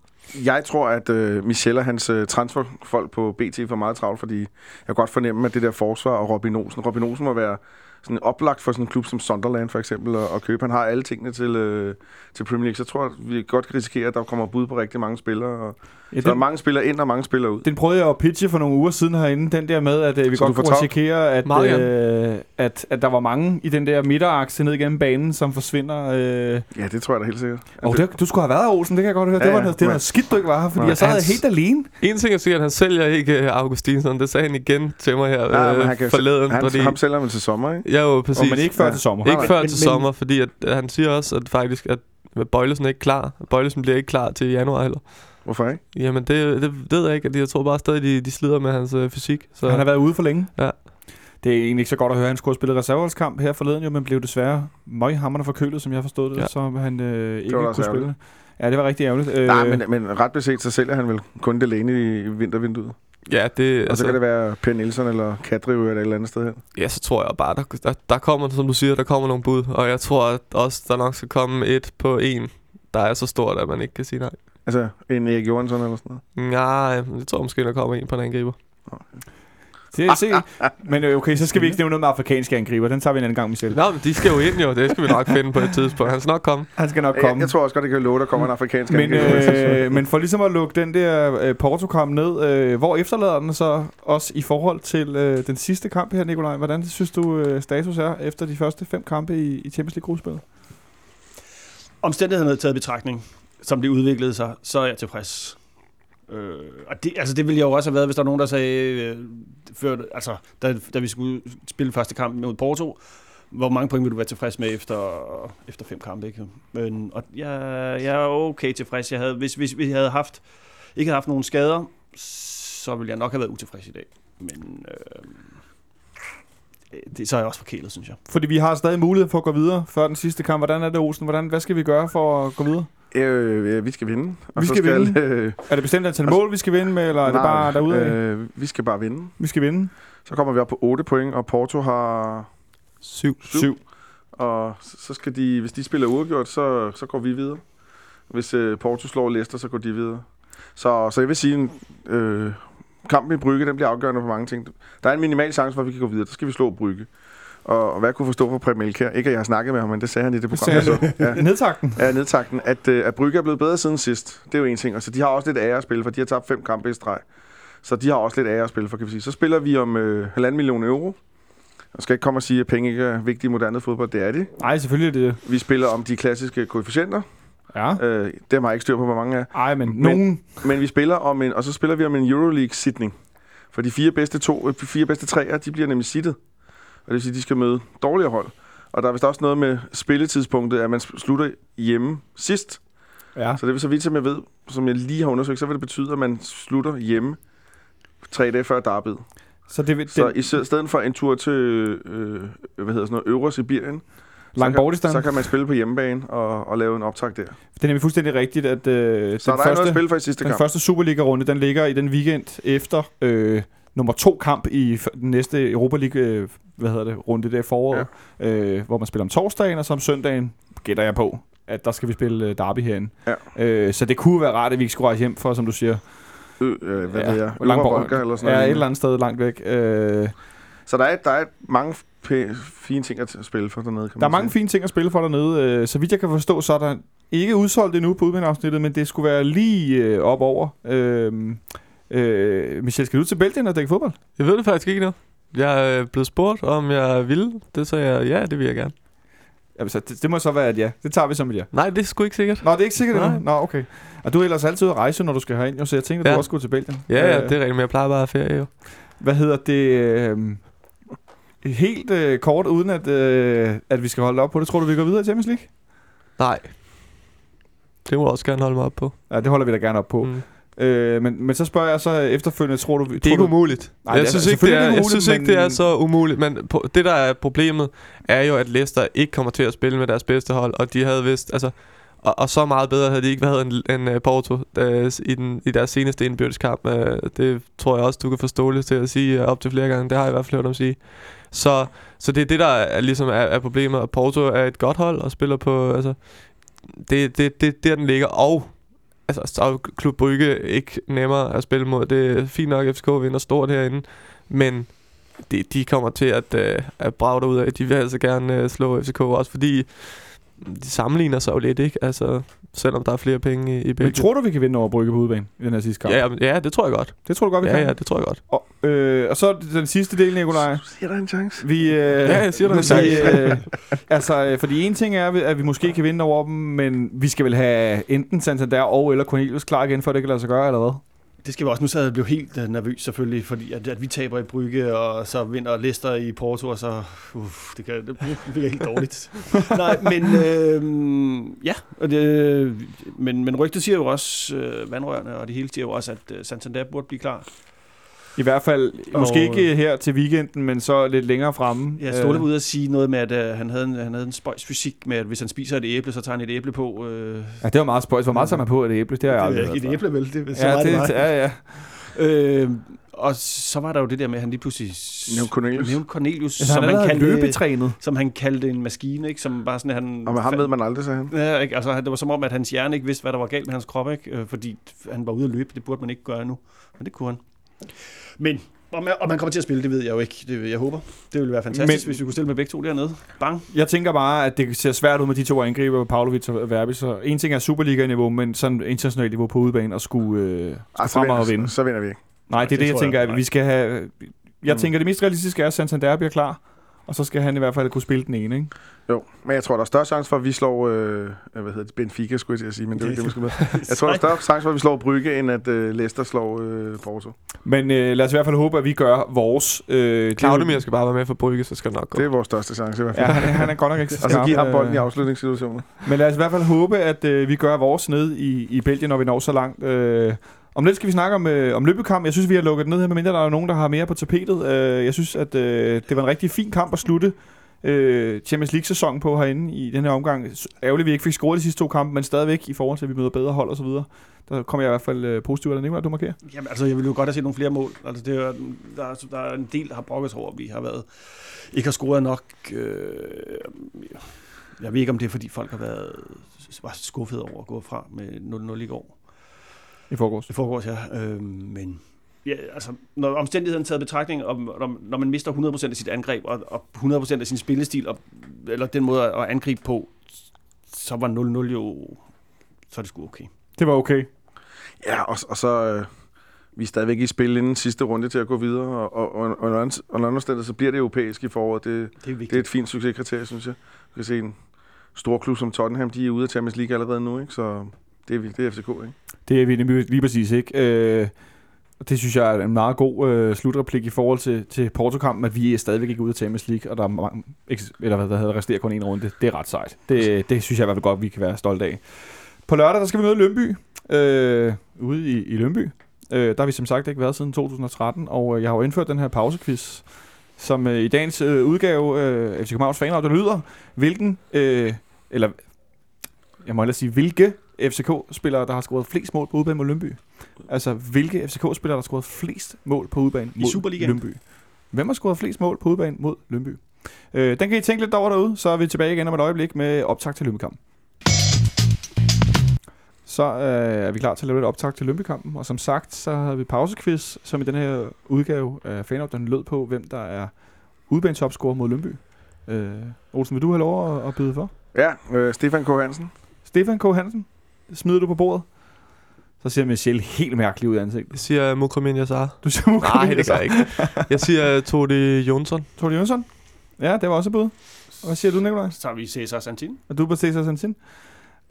Jeg tror, at øh, Michelle og hans øh, transferfolk på BT får meget travlt, fordi jeg kan godt fornemme, at det der forsvar og Robin Olsen. Robin Olsen må være sådan oplagt for sådan en klub som Sunderland for eksempel at, at købe. Han har alle tingene til, øh, til Premier League, så jeg tror, at vi godt kan risikere, at der kommer bud på rigtig mange spillere. Og, Ja, så der er den, mange spillere ind og mange spillere ud. den prøvede jeg at pitche for nogle uger siden herinde, den der med, at øh, vi Så godt kunne risikere, at, øh, at, at der var mange i den der midterakse ned igennem banen, som forsvinder. Øh. Ja, det tror jeg da helt sikkert. Og det, du skulle have været her, Olsen, det kan jeg godt høre. Ja, det var ja, noget, det var men- noget skidt, du ikke var her, fordi Nej. jeg sad Hans- helt alene. En ting er sikkert, at han sælger ikke øh, Augustinsson. Det sagde han igen til mig her Nej, øh, han kan, forleden. han, fordi, ham sælger vel til sommer, ikke? ja, jo, præcis. Og, men ikke før Ja. til sommer. ikke før til sommer, fordi at, at han siger også, at faktisk at Bøjlesen er ikke klar. Bøjlesen bliver ikke klar til januar heller. Hvorfor ikke? Jamen, det, det ved jeg ikke. Jeg tror bare stadig, de, de slider med hans øh, fysik. Så Han har været ude for længe. Ja. Det er egentlig ikke så godt at høre. Han skulle have spillet reserveholdskamp her forleden, jo, men blev desværre møghammerende forkølet, som jeg forstod det, Ja. så han øh, ikke kunne spille. ærgerligt. Ja, det var rigtig ærgerligt. Øh, Nej, men, men ret beset, så sælger han vel kun Delaney i, i vintervinduet. ja, det, Og så altså, kan det være Per Nielsen eller Kadri eller et eller andet sted hen. ja, så tror jeg bare, der, der, der kommer, som du siger, der kommer nogle bud. Og jeg tror at også, der nok skal komme et på en, der er så stort, at man ikke kan sige nej. Altså en Erik Johansson eller sådan noget. Nej, jeg tror måske, der kommer en på en angriber. det, se. Men øh, okay, så skal vi ikke nævne noget med afrikanske angriber. Den tager vi en anden gang, Michel. Nå, men de skal jo ind jo. Det skal vi nok finde på et tidspunkt. Han skal nok komme. Han skal nok Jeg, komme. jeg tror også godt, det kan love, der kommer en afrikansk men, angriber. øh, men for ligesom at lukke den der øh, Porto-kamp ned, øh, hvor efterlader den så også i forhold til øh, den sidste kamp her, Nikolaj? Hvordan synes du øh, status er efter de første fem kampe i, i Champions League-gruppespillet? Omstændighederne taget i betragtning, som det udviklede sig, så er jeg tilfreds. Øh, og det, altså det ville jeg jo også have været, hvis der var nogen, der sagde, øh, før, altså, da, da vi skulle spille første kamp mod Porto, hvor mange point vil du være tilfreds med efter, efter fem kampe? Ikke? Men, og jeg, jeg er okay tilfreds. Jeg havde, hvis, hvis vi havde haft, ikke havde haft nogen skader, så ville jeg nok have været utilfreds i dag. Men øh, det, så er jeg også forkælet, synes jeg. Fordi vi har stadig mulighed for at gå videre før den sidste kamp. Hvordan er det, Olsen? Hvordan, hvad skal vi gøre for at gå videre? Øh, øh, vi skal vinde. Og Vi så skal vinde? Øh, Er det bestemt antal mål, vi skal vinde med, eller er det bare derude? Øh. Vi skal bare vinde. Vi skal vinde. Så kommer vi op på 8 point, og Porto har Syv. 7. Og så så skal de, hvis de spiller uafgjort, så, så går vi videre. Hvis øh, Porto slår Leicester, så går de videre. Så, så jeg vil sige, øh, kampen i Brygge, den bliver afgørende på mange ting. Der er en minimal chance for, at vi kan gå videre. Der skal vi slå Brygge. Og, og hvad jeg kunne forstå fra Preben Elkjær, ikke at jeg har snakket med ham, men det sagde han i det program, jeg så. Ja. Nedtakten. Ja, nedtakten, at, øh, at Brygge er blevet bedre siden sidst. Det er jo en ting. Og så de har også lidt ære at spille, for de har tabt fem kampe i streg. Så de har også lidt ære at spille for, kan vi sige. Så spiller vi om øh, halvanden million euro. Jeg skal ikke komme og sige, at penge ikke er vigtige i moderne fodbold. Det er de. Nej, selvfølgelig er det. Vi spiller om de klassiske koefficienter. Ja. Øh, dem har jeg ikke styr på, hvor mange er. Ej, men, Men- nogen... Men vi spiller om en, og så spiller vi om en Euroleague-sitning. For de fire bedste, to, fire bedste træer, de bliver nemlig sittet. Og det vil sige, at de skal møde dårligere hold. Og der er vist også noget med spilletidspunktet, at man slutter hjemme sidst. Ja. Så det vil så vidt, som jeg ved, som jeg lige har undersøgt, så vil det betyde, at man slutter hjemme tre dage før derbyet. Så det, det, Så i stedet for en tur til, øh, hvad hedder sådan noget, Øvre Sibirien, så Langbordistan, kan, så kan man spille på hjemmebane og, og lave en optag der. det er nemlig fuldstændig rigtigt, at øh, Så den, der er noget første, for i sidste den kamp. første Superliga-runde, den ligger i den weekend efter øh, nummer to kamp i den næste Europa League øh, hvad hedder det, runde der i foråret, ja. øh, hvor man spiller om torsdagen, og så om søndagen gætter jeg på, at der skal vi spille øh, derby herinde. Ja. Øh, så det kunne være rart, at vi ikke skulle rejse hjem for, som du siger, Øh, øh, hvad Ja, ved jeg? Langborg. Eller sådan ja, noget. et eller andet sted langt væk. Øh, Så der er, der er mange pæ- fine ting at spille for dernede, kan der er man mange sige. fine ting at spille for dernede. Øh, så vidt jeg kan forstå, så er der ikke udsolgt endnu på udvendeafsnittet, men det skulle være lige øh, op over. Øh, øh, Michel, skal du til Belgien og dække fodbold? Jeg ved det faktisk ikke nu. Jeg er blevet spurgt, om jeg ville. Det sagde jeg, ja, det vil jeg gerne. Ja, så det, det må så være et ja. Det tager vi som et ja. Nej, det er sgu ikke sikkert. Nå, det er ikke sikkert Nej. endnu. Nå, okay. Og du er ellers altid at rejse, når du skal herind, jo, så jeg tænkte, at du Ja. også skulle til Belgien. Ja, ja, Øh, det er rigtigt, men jeg plejer bare at ferie jo. Hvad hedder det? Øh, helt øh, kort, uden at, øh, at vi skal holde op på det. Tror du, vi går videre i Champions League? Nej. Det må du også gerne holde mig op på. Ja, det holder vi da gerne op på. Mm. Øh, men, men så spørger jeg så efterfølgende, tror du... Det er ikke umuligt. Nej, jeg det er synes, ikke, det selvfølgelig er, ikke jeg umuligt, synes ikke, det er så umuligt. Men på, det, der er problemet, er jo, at Leicester ikke kommer til at spille med deres bedste hold. Og de havde vist... Altså, og, og så meget bedre havde de ikke været end, end uh, Porto uh, i, den, i deres seneste indbyrdeskamp. Uh, det tror jeg også, du kan forstå det til at sige uh, op til flere gange. Det har jeg i hvert fald hørt dem sige. Så, så det er det, der er, ligesom er, er problemet. Porto er et godt hold og spiller på... Altså, det, det, det er der, den ligger. Og altså, så er Klub Brygge ikke nemmere at spille mod. Det er fint nok, at FCK vinder stort herinde. Men de, de kommer til at, øh, at brage ud af. De vil altså gerne øh, slå FCK også, fordi de sammenligner sig jo lidt, ikke? Altså, selvom der er flere penge i, i Men Belgien. tror du, vi kan vinde over Brygge på udebane i den her sidste kamp? ja, ja, ja, det tror jeg godt. Det tror du godt, vi Ja, kan? ja, det tror jeg godt. Og, øh, og så den sidste del, Nikolaj. Siger der en chance? Vi, øh, Ja, jeg siger dig en vi, chance. øh, altså, øh, fordi en ting er, at vi måske kan vinde over dem, men vi skal vel have enten Santander og eller Cornelius klar igen, for det kan lade sig gøre, eller hvad? Det skal vi også. Nu sad jeg blev helt øh, nervøs selvfølgelig, fordi at, at vi taber i Brygge, og så vinder Leicester i Porto, og så... Uff, det, kan, det bliver helt dårligt. [laughs] Nej, men... Øh, ja, og det, men, men rygtet siger jo også, øh, vandrørene og det hele siger jo også, at øh, Santander burde blive klar. I hvert fald, Og- måske ikke her til weekenden, men så lidt længere fremme. Jeg stod øh. ude at sige noget med, at øh, han, havde en, han havde en spøjs fysik med, at hvis han spiser et æble, så tager han et æble på. Øh, Ja, det var meget spøjs. Hvor meget tager man på et æble? Det har jeg aldrig det er et æble, vel? Det, så Ja, meget det, det, ja, ja. øh, Og så var der jo det der med, at han lige pludselig... Nævnte Cornelius. Nævnte Cornelius, Altså, som, han han kaldte, løbetrænet. som han kaldte en maskine, ikke? Som bare sådan, at han... Og med ham ved man aldrig, sagde han. Ja, ikke? Altså, det var som om, at hans hjerne ikke vidste, hvad der var galt med hans krop, ikke? Øh, fordi han var ude at løbe. Det burde man ikke gøre nu. Men det kunne han. Men, og man, og man kommer til at spille, det ved jeg jo ikke. Det, jeg håber. Det ville være fantastisk, Men- hvis vi kunne stille med begge to dernede. Bang. Jeg tænker bare, at det ser svært ud med de to angriber, Pavlovic og Verbi. Så en ting er Superliga-niveau, men sådan internationalt niveau på udebane og skulle, øh, skulle så, fremad og vinde. så, så vinder vi ikke. Nej, det er det det, jeg jeg tænker, at vi skal have... Jeg Mm. tænker, det mest realistiske er, at Santander bliver klar. Og så skal han i hvert fald kunne spille den ene, ikke? Jo, men jeg tror, der er større chance for, at vi slår, øh, hvad hedder det, Benfica, skulle jeg til at sige, men det er ikke det, man skal med. [laughs] Jeg tror, der er større chance for, at vi slår Brygge, end at øh, Leicester slår øh, Porto. Men øh, lad os i hvert fald håbe, at vi gør vores. Øh, Claudemir skal bare være med for Brygge, så skal det nok gå. Det er vores største chance i hvert fald. Ja, han, er- godt nok ikke så [laughs] Og så give ham øh, bolden i afslutningssituationer. Men lad os i hvert fald håbe, at øh, vi gør vores ned i, i Belgien, når vi når så langt. Øh, om lidt skal vi snakke om, øh, om løbekamp. Jeg synes, vi har lukket ned her, medmindre der er nogen, der har mere på tapetet. Øh, jeg synes, at øh, det var en rigtig fin kamp at slutte øh, Champions League-sæsonen på herinde i den her omgang. Ærgerligt, at vi ikke fik scoret de sidste to kampe, men stadigvæk i forhold til, at vi møder bedre hold og så videre. Der kommer jeg i hvert fald øh, positivt af det. Nicolaj, du markerer. Jamen, altså, jeg ville jo godt have set nogle flere mål. Altså, det er, der, er, der er en del, der har brokket over, at vi har været, ikke har scoret nok. Øh, jeg ved ikke, om det er, fordi folk har været var skuffet over at gå fra med 0-0 i går. I forgårs. Det foregår, ja. Øh, men ja, altså, når omstændigheden taget i betragtning, og når, når man mister 100% af sit angreb, og, og 100% af sin spillestil, og, eller den måde at angribe på, så var 0-0 jo, så er det sgu okay. Det var okay. Ja, og, og så... Øh, vi er stadigvæk i spil inden sidste runde til at gå videre, og, og, og, og, og under andre steder, så bliver det europæisk i foråret. Det, Det er vigtigt. det er et fint succeskriterie, synes jeg. Du kan se en stor klub som Tottenham, de er ude af Champions League allerede nu, ikke? så det er, det er FCK. Ikke? Det er vi nemlig lige præcis ikke. Øh, det synes jeg er en meget god øh, slutreplik i forhold til, til Porto-kampen, at vi er stadigvæk ikke ude af Champions League, og der er mange, ikke, eller hvad der hedder, resterer kun en runde. Det er ret sejt. Det, det synes jeg i hvert fald godt, vi kan være stolte af. På lørdag, der skal vi møde Lønby, øh, ude i, i Lønby. Øh, der har vi som sagt ikke været siden 2013, og øh, jeg har jo indført den her pausequiz, som øh, i dagens øh, udgave øh, FC Københavns fanradio lyder, hvilken, øh, eller jeg må ellers sige, hvilke FCK-spillere, der har scoret flest mål på udebane mod Lønby? Altså, hvilke FCK-spillere, der har scoret flest mål på udebane mod Superligaen? Lønby? Hvem har scoret flest mål på udebane mod Lønby? Øh, den kan I tænke lidt over derude, så er vi tilbage igen om et øjeblik med optag til Lønby-kampen. Så øh, er vi klar til at lave lidt optag til Lønby-kampen, og som sagt, så har vi pausequiz, som i den her udgave af Fanop, den lød på, hvem der er udebanetopscorer mod Lønby. Øh, Olsen, vil du have lov at, at byde for? Ja, øh, Stefan K. Hansen. Stefan K. Hansen, smider du på bordet. Så ser Michelle helt mærkelig ud i ansigtet. Jeg siger Mukremin Yassar. Du siger Nej, det gør jeg ikke. [laughs] Jeg siger Todi Jonsson. Tore Jønsson. Ja, det var også et bud. Hvad siger du, Nikolaj? Så tager vi Cesar Santin. Og du er på Cesar Santin.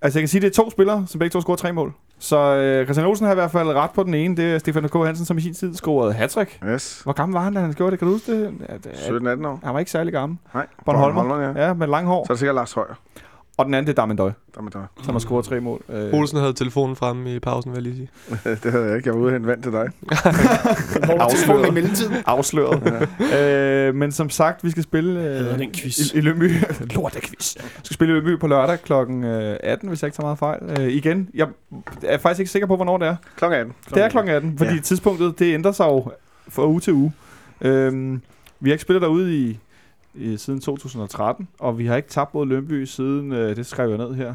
Altså, jeg kan sige, at det er to spillere, som begge to scorer tre mål. Så øh, Christian Olsen har i hvert fald ret på den ene. Det er Stefan K. Hansen, som i sin tid scorede hattrick. Yes. Hvor gammel var han, da han gjorde det? Kan du huske det? At, at, 17-18 år. han var ikke særlig gammel. Nej. Bornholmer. Bornholmer, ja. Ja, med lang hår. Så er det sikkert Lars Højer, Og den anden, det er Damendøj, dig. som har scoret tre mål. Øh, Olsen havde telefonen fremme i pausen, vil jeg lige sige. [laughs] det havde jeg ikke. Jeg var ude og hente vand til dig. [laughs] Afsløret. i mellemtiden. afsløret. øh, men som sagt, vi skal spille øh, den quiz. i, i Lønby. [laughs] Lortequiz. Vi skal spille i Lønby på lørdag kl. 18, hvis jeg ikke tager meget fejl. Øh, igen, jeg er faktisk ikke sikker på, hvornår det er. Klokken 18. Det er kl. 18, fordi Ja. tidspunktet det ændrer sig jo fra uge til uge. Øhm, vi har ikke spillet derude i, i siden 2013, og vi har ikke tabt mod Lønby siden, øh, det skrev jeg ned her,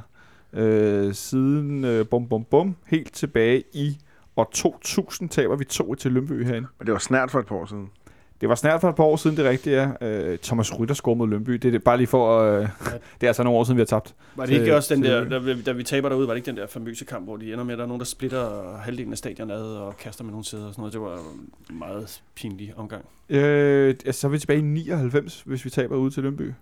øh, siden øh, bum bum bum, helt tilbage i år 2000 taber vi to til Lønby herinde. Men det var snart for et par år siden. Det var snart for et par år siden, det rigtige er. Øh, Thomas Rytter scorede mod Lønby. Det er det, bare lige for, øh, [laughs] det er altså nogle år siden, vi har tabt. Var det ikke til- også den til der, da vi, da vi taber derude, var det ikke den der famøse kamp, hvor de ender med, at der er nogen, der splitter halvdelen af stadion ad og kaster med nogle sæder og sådan noget. Det var en meget pinlig omgang. Øh, altså, så er vi tilbage i 99, hvis vi taber ud til Lønby.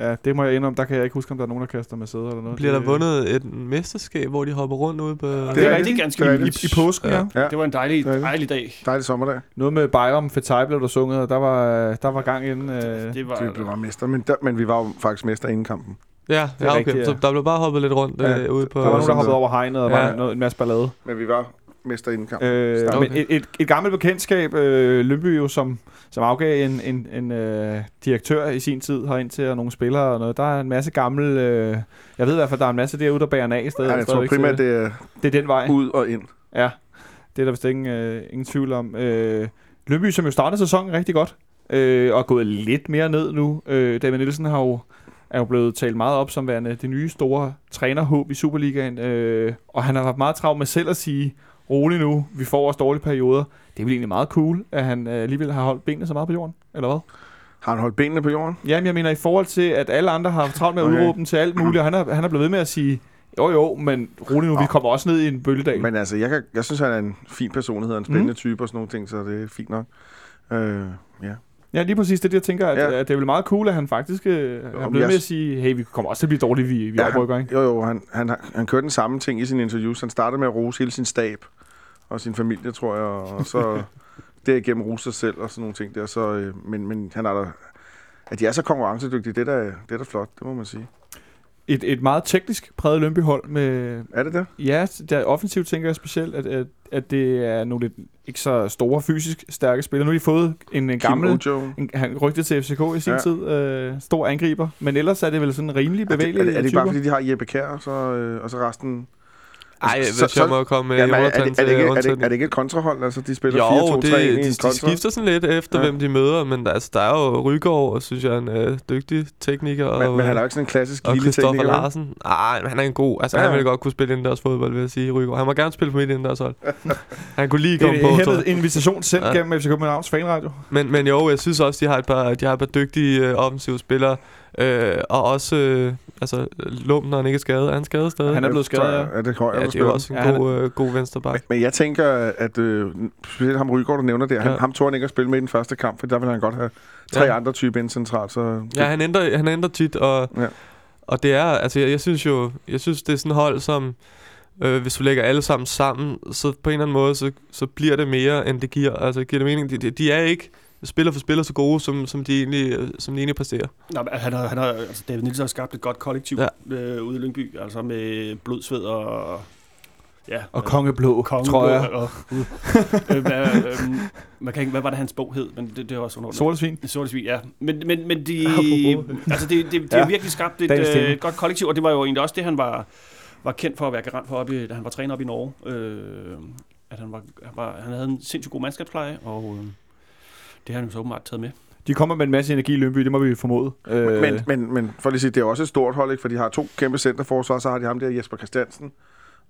Ja, det må jeg indrømme. Der kan jeg ikke huske, om der er nogen, der kaster med sæder eller noget. Bliver der Det- vundet et mesterskab, hvor de hopper rundt ude på... Det er Det er rigtigt. ganske Det er I. I påsken, ja. Ja. Det var en dejlig, Det det. dejlig dag. Dejlig sommerdag. Noget med Bayram Fetai blev der sunget, og der var, der var gang inden. Øh, Det var, vi blev bare mester. Men, der, men vi var jo faktisk mester inden kampen. Ja, er ja okay. rigtigt, ja. Så der blev bare hoppet lidt rundt Ja. øh, ude på... der var nogen, der hoppede over hegnet, og Ja. var noget, en masse ballade. Men vi var mester inden kampen. Øh, men et, et, et gammelt bekendtskab, øh, Lønby jo, som, som afgav en, en, en øh, direktør i sin tid herind til, og nogle spillere og noget. Der er en masse gamle... Øh, jeg ved i hvert fald, der er en masse derude, der bærer en af i stedet. Ja, jeg tror primært, det er det er den vej. ud og ind. Ja, det er der vist ingen, øh, ingen tvivl om. Øh, Lønby, som jo startede sæsonen rigtig godt, øh, og er gået lidt mere ned nu. Øh, David Nielsen har jo, er jo blevet talt meget op som værende det nye store trænerhåb i Superligaen, øh, og han har haft meget travlt med selv at sige, rolig nu, vi får også dårlige perioder. Det er vel egentlig meget cool, at han øh, alligevel har holdt benene så meget på jorden, eller hvad? Har han holdt benene på jorden? Jamen, jeg mener i forhold til, at alle andre har travlt med at Okay. udråbe til alt muligt, og han er, han er blevet ved med at sige, jo jo, men rolig nu, vi Nå. kommer også ned i en bølgedal. Men altså, jeg, kan, jeg synes, han er en fin personlighed, en spændende mm. type og sådan nogle ting, så det er fint nok. Øh, ja. Ja, lige præcis det, er jeg tænker, at, ja. At det er vel meget cool, at han faktisk øh, men blevet jeg med at sige, hey, vi kommer også til at blive dårlige, vi, vi ja, oprykker, ikke? jo, jo, han, han, han kørte den samme ting i sine interviews. Han startede med at rose hele sin stab og sin familie, tror jeg, og så [laughs] derigennem rose sig selv og sådan nogle ting der. Så, øh, men, men han er der, at de er så konkurrencedygtige, det er da, det er da flot, det må man sige. Et, et meget teknisk præget Lønby-hold med, Er det det? ja, der offensivt tænker jeg specielt, at, at, at det er nogle lidt ikke så store fysisk stærke spillere. Nu har de fået en, en gammel, Ojo. en, han rygte til FCK i sin ja. Tid, øh, stor angriber, men ellers er det vel sådan rimelig Er det, er, det, er det bare, fordi de har Jeppe Kær, og så, øh, og så resten... Ej, Så- hvis så- jeg må komme med Jamen, er, er, det, er, det ikke, er, det, er det ikke et kontrahold? Altså, de spiller Jo, 4-2-3 det, ind i en de, de kontra? skifter sådan lidt efter, Ja. hvem de møder, men der, altså, der er jo Rygaard, synes jeg, er en øh, dygtig tekniker. Men, og, men han er jo ikke sådan en klassisk og lille tekniker. vel? Larsen. Nej, han er en god. Altså, Ja, han ville godt kunne spille indendørs fodbold, vil jeg sige, Rygaard. Han må gerne spille på mit indendørs hold. [laughs] han kunne lige komme Det på. er hentet jeg. invitation sendt. Ja. gennem FC Københavns fanradio. Men, men jo, jeg synes også, de har et par, de har et par dygtige øh, offensive spillere. Øh, og også, øh, altså, Lum, når han ikke er skadet. Er han skadet stadig? Han er blevet skadet, ja. Er det højere, ja, ja, det er jo også en Ja, god, øh, god venstreback. Men jeg tænker, at øh, specielt ham Rygaard, du nævner der, han, Ja. ham tog han ikke at spille med i den første kamp, for der ville han godt have tre Ja. andre typer ind centralt. Så Ja, han ændrer, han ændrer tit, og, Ja. ja. og det er, altså jeg, jeg synes jo, jeg synes det er sådan et hold, som, øh, hvis du lægger alle sammen sammen, så på en eller anden måde, så, så bliver det mere, end det giver. Altså giver det mening, de, de, de er ikke spiller for spiller så gode, som, som, de, egentlig, øh, som de egentlig præsterer. Nå, men han har, han har, altså David Nielsen har skabt et godt kollektiv ja. øh, ude i Lyngby, altså med blod, sved og... Ja, Og kongeblå, tror jeg. Og, [laughs] øh, hvad, øh, man kan ikke, hvad var det, hans bog hed? Men det, det er også underordnet. Sorte svin. Sorte svin, ja. Men, men, men de, altså det, det, de Ja. har virkelig skabt et, øh, et godt kollektiv, og det var jo egentlig også det, han var, var kendt for at være garant for, op i, da han var træner op i Norge. Øh, at han, var, han, var, han havde en sindssygt god mandskabspleje, og øh, det har han jo så åbenbart taget med. De kommer med en masse energi i Lønby, det må vi formode. Øh, Men, men, men for lige at sige, det er også et stort hold, ikke? for de har to kæmpe centerforsvar, så har de ham der Jesper Christiansen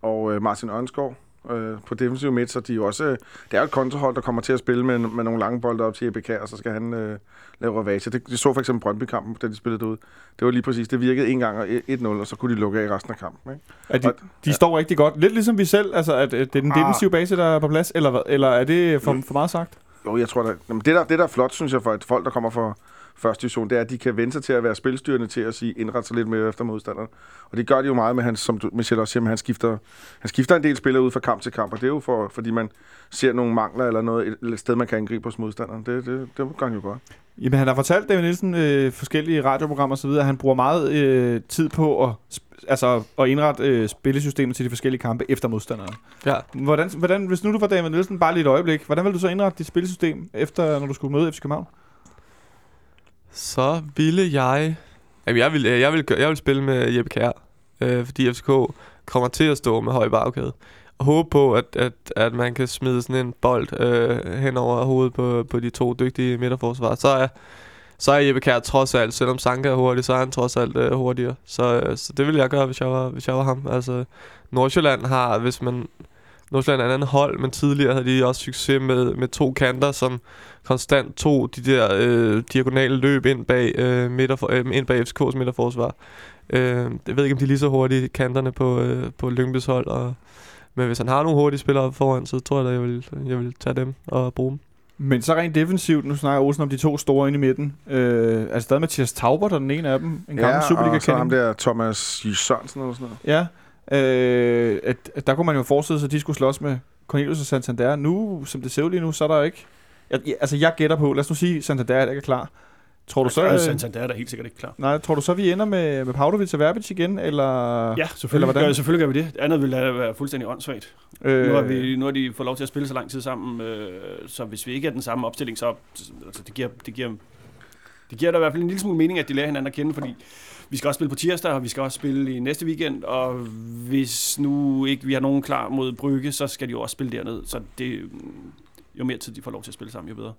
og øh, Martin Ørnskov øh, på defensiv midt, så de er jo også, øh, det er jo et kontrahold, der kommer til at spille med, med nogle lange bolde op til EBK, og så skal han øh, lave ravage. Det, de så for eksempel Brøndby-kampen, da de spillede ud. Det var lige præcis, det virkede en gang og 1-0, og så kunne de lukke af resten af kampen. Ikke? at de, og- de står rigtig godt. Lidt ligesom vi selv, altså at, at det er den Ah. defensive base, der er på plads, eller, eller er det for, for meget sagt? Jo, jeg tror, der, jamen, det, der, det der er flot, synes jeg, for et folk, der kommer fra første division, det er, at de kan vende sig til at være spilstyrende til at sige, indrette sig lidt mere efter modstanderen. Og det gør de jo meget med, hans, som du, Michel også siger, han skifter, han skifter en del spillere ud fra kamp til kamp, og det er jo for, fordi man ser nogle mangler eller noget, et, et sted, man kan angribe hos modstanderen. Det, det, det gør han jo godt. Jamen, han har fortalt David Nielsen øh, forskellige radioprogrammer osv., at han bruger meget øh, tid på at, altså, at indrette øh, spillesystemet til de forskellige kampe efter modstanderen. Ja. Hvordan, hvordan, hvis nu du var David Nielsen bare lige et øjeblik, hvordan vil du så indrette dit spillesystem, efter når du skulle møde FC København? Så ville jeg... Jamen, jeg vil, jeg vil, jeg vil spille med Jeppe Kjær, øh, fordi FCK kommer til at stå med høj bagkæde. Og håbe på, at, at, at man kan smide sådan en bold øh, hen over hovedet på, på de to dygtige midterforsvar. Så er, så er Jeppe Kjær trods alt, selvom Sanka er hurtig, så er han trods alt øh, hurtigere. Så, øh, så det ville jeg gøre, hvis jeg var, hvis jeg var ham. Altså, Nordsjælland har, hvis man... Nordsjælland er et andet hold, men tidligere havde de også succes med, med to kanter, som konstant tog de der øh, diagonale løb ind bag, øh, midterfor, øh, ind bag FCK's midterforsvar. Øh, jeg ved ikke, om de er lige så hurtige kanterne på, øh, på Lyngbys hold, og, men hvis han har nogle hurtige spillere op foran, så tror jeg, at jeg vil, jeg vil tage dem og bruge dem. Men så rent defensivt, nu snakker Olsen om de to store inde i midten. Øh, er det stadig Mathias Tauber, der er den ene af dem? En gammel ja, og så ham Superliga-kending? der Thomas. Sørensen eller sådan noget. Ja, øh, at, at der kunne man jo forestille sig, at de skulle slås med Cornelius og Santander. Nu, som det ser ud lige nu, så er der ikke... Jeg, altså, jeg gætter på, lad os nu sige, Santander er ikke er klar. Tror du så, Så, øh, Santander er da helt sikkert ikke klar. nej, tror du så, vi ender med, med Pavlovic og Verbic igen, eller... Ja, selvfølgelig, hvordan? gør, selvfølgelig gør vi det. Andet ville da være fuldstændig åndssvagt. Øh, Nu har, vi, nu har de fået lov til at spille så lang tid sammen, øh, så hvis vi ikke er den samme opstilling, så altså, det giver, det giver, det giver da i hvert fald en lille smule mening, at de lærer hinanden at kende, fordi vi skal også spille på tirsdag, og vi skal også spille i næste weekend, og hvis nu ikke vi har nogen klar mod Brygge, så skal de jo også spille derned, så det, mm, jo mere tid de får lov til at spille sammen, jo bedre.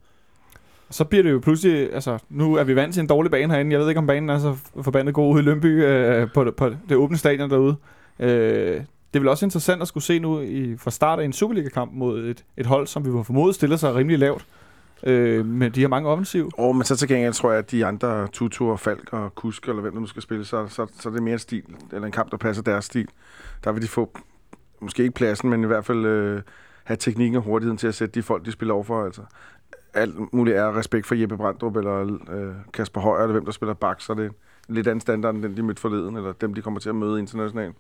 Så bliver det jo pludselig... Altså, nu er vi vant til en dårlig bane herinde. Jeg ved ikke, om banen er så forbandet god ude i Lønby øh, på, på det åbne stadion derude. Øh, det er vel også interessant at skulle se nu i, fra start af en Superliga-kamp mod et, et hold, som vi var formodet stiller sig rimelig lavt. Øh, med de her mange offensiv. Og men så til gengæld tror jeg, at de andre Tutu og Falk og Kusk, eller hvem der nu skal spille, så, så, så er det mere en stil, eller en kamp, der passer deres stil. Der vil de få, måske ikke pladsen, men i hvert fald øh, have teknikken og hurtigheden til at sætte de folk, de spiller overfor. Altså. Alt muligt er respekt for Jeppe Brandrup eller øh, Kasper Højer, eller hvem der spiller bak, så er det en lidt anden standard, end den de mødte forleden, eller dem, de kommer til at møde internationalt.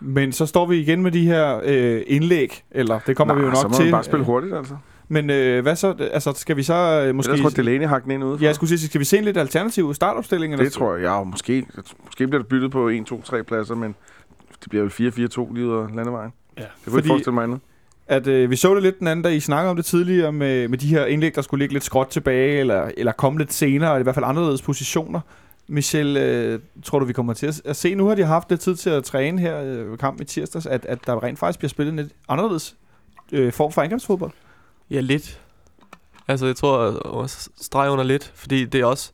Men så står vi igen med de her øh, indlæg, eller det kommer Nej, vi jo nok så må til. man bare spille hurtigt, altså. Men øh, hvad så? Altså, skal vi så øh, Måske... Jeg tror, Delaney hakke den ind ude. Ja, jeg skulle sige, skal vi se en lidt alternativ startopstilling? Det tror jeg, ja, måske, måske bliver det byttet på 1, 2, 3 pladser, men det bliver vel 4-4-2 lige ud af landevejen. Ja. Det kunne Fordi- ikke forestille mig andet. at øh, vi så det lidt den anden, da I snakkede om det tidligere, med, med de her indlæg, der skulle ligge lidt skråt tilbage, eller, eller komme lidt senere, eller i hvert fald anderledes positioner. Michel, øh, tror du, vi kommer til at, se, nu har de haft lidt tid til at træne her øh, kampen i tirsdags, at, at der rent faktisk bliver spillet en lidt anderledes øh, form for angrebsfodbold? Ja, lidt. Altså, jeg tror, at streg under lidt, fordi det er også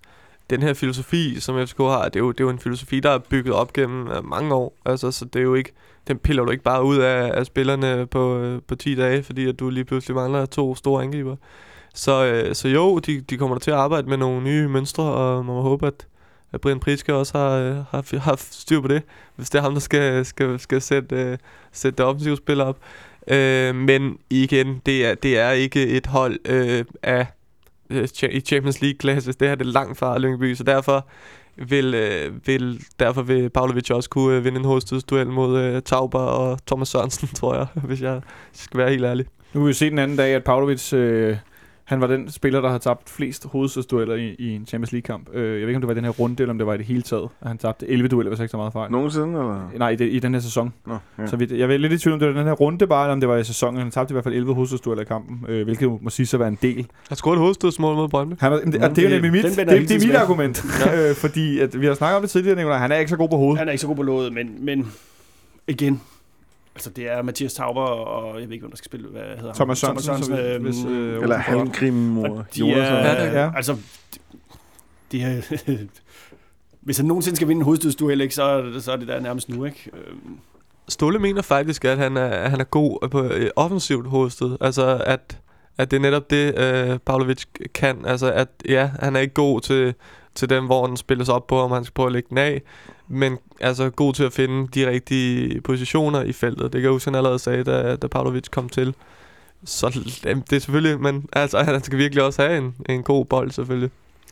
den her filosofi, som FCK har, det er jo, det er jo en filosofi, der er bygget op gennem øh, mange år. Altså, så det er jo ikke, den piller du ikke bare ud af, af spillerne på, øh, på 10 dage, fordi at du lige pludselig mangler to store angriber. Så, øh, så jo, de, de kommer til at arbejde med nogle nye mønstre, og man må håbe, at, at Brian Priske også har, øh, har, har styr på det, hvis det er ham, der skal, skal, skal sætte, øh, sætte det offensive spil op. Øh, men igen, det er, det er ikke et hold øh, af øh, i Champions League-klasse. Det her det er langt fra Lyngby, så derfor vil, øh, vil, derfor vil Pavlovic også kunne øh, vinde en hovedstødsduel mod øh, Tauber og Thomas Sørensen, [laughs] tror jeg, hvis jeg skal være helt ærlig. Nu vil vi se den anden dag, at Pavlovic, øh, han var den spiller, der har tabt flest hovedstødsdueller i, i en Champions League-kamp. Øh, jeg ved ikke, om det var i den her runde, eller om det var i det hele taget. at Han tabte 11 dueller, hvis jeg ikke så meget fejl. Nogensinde, eller? Nej, i, det, i den her sæson. Nå, ja. Ja. Så vi, jeg var lidt i tvivl om, det var den her runde bare, eller om det var i sæsonen. Han tabte i hvert fald 11 hovedstødsdueller i kampen, øh, hvilket må sige så være en del. Han scorede et hovedstødsmål mod Brøndby. Han var, mm, og det er jo nemlig mit, det, det, det er mit argument. [laughs] øh, fordi at vi har snakket om det tidligere, Nicolaj. Han er ikke så god på hovedet. Han er ikke så god på låget, men, men igen, altså det er Mathias Tauber og jeg ved ikke, hvem der skal spille, hvad hedder Thomas? Sørensen, vi- øhm, hvis, øh, Eller Og Halmgrim og de er, Ja, altså, de er, [laughs] hvis han nogensinde skal vinde en hovedstødsduel, ikke, så, er det- så er det der nærmest nu, ikke? Øhm, Ståle mener faktisk, at han er, han er god på øh, offensivt hovedsted. Altså, at, at det er netop det, øh, Pavlovic kan. Altså, at ja, han er ikke god til, til dem, hvor den spilles op på, om han skal prøve at lægge den af. Men altså god til at finde de rigtige positioner i feltet. Det kan jeg huske, han allerede sagde, da, da Pavlovic kom til. Så det er selvfølgelig, men altså, [laughs] han skal virkelig også have en, en god bold, selvfølgelig.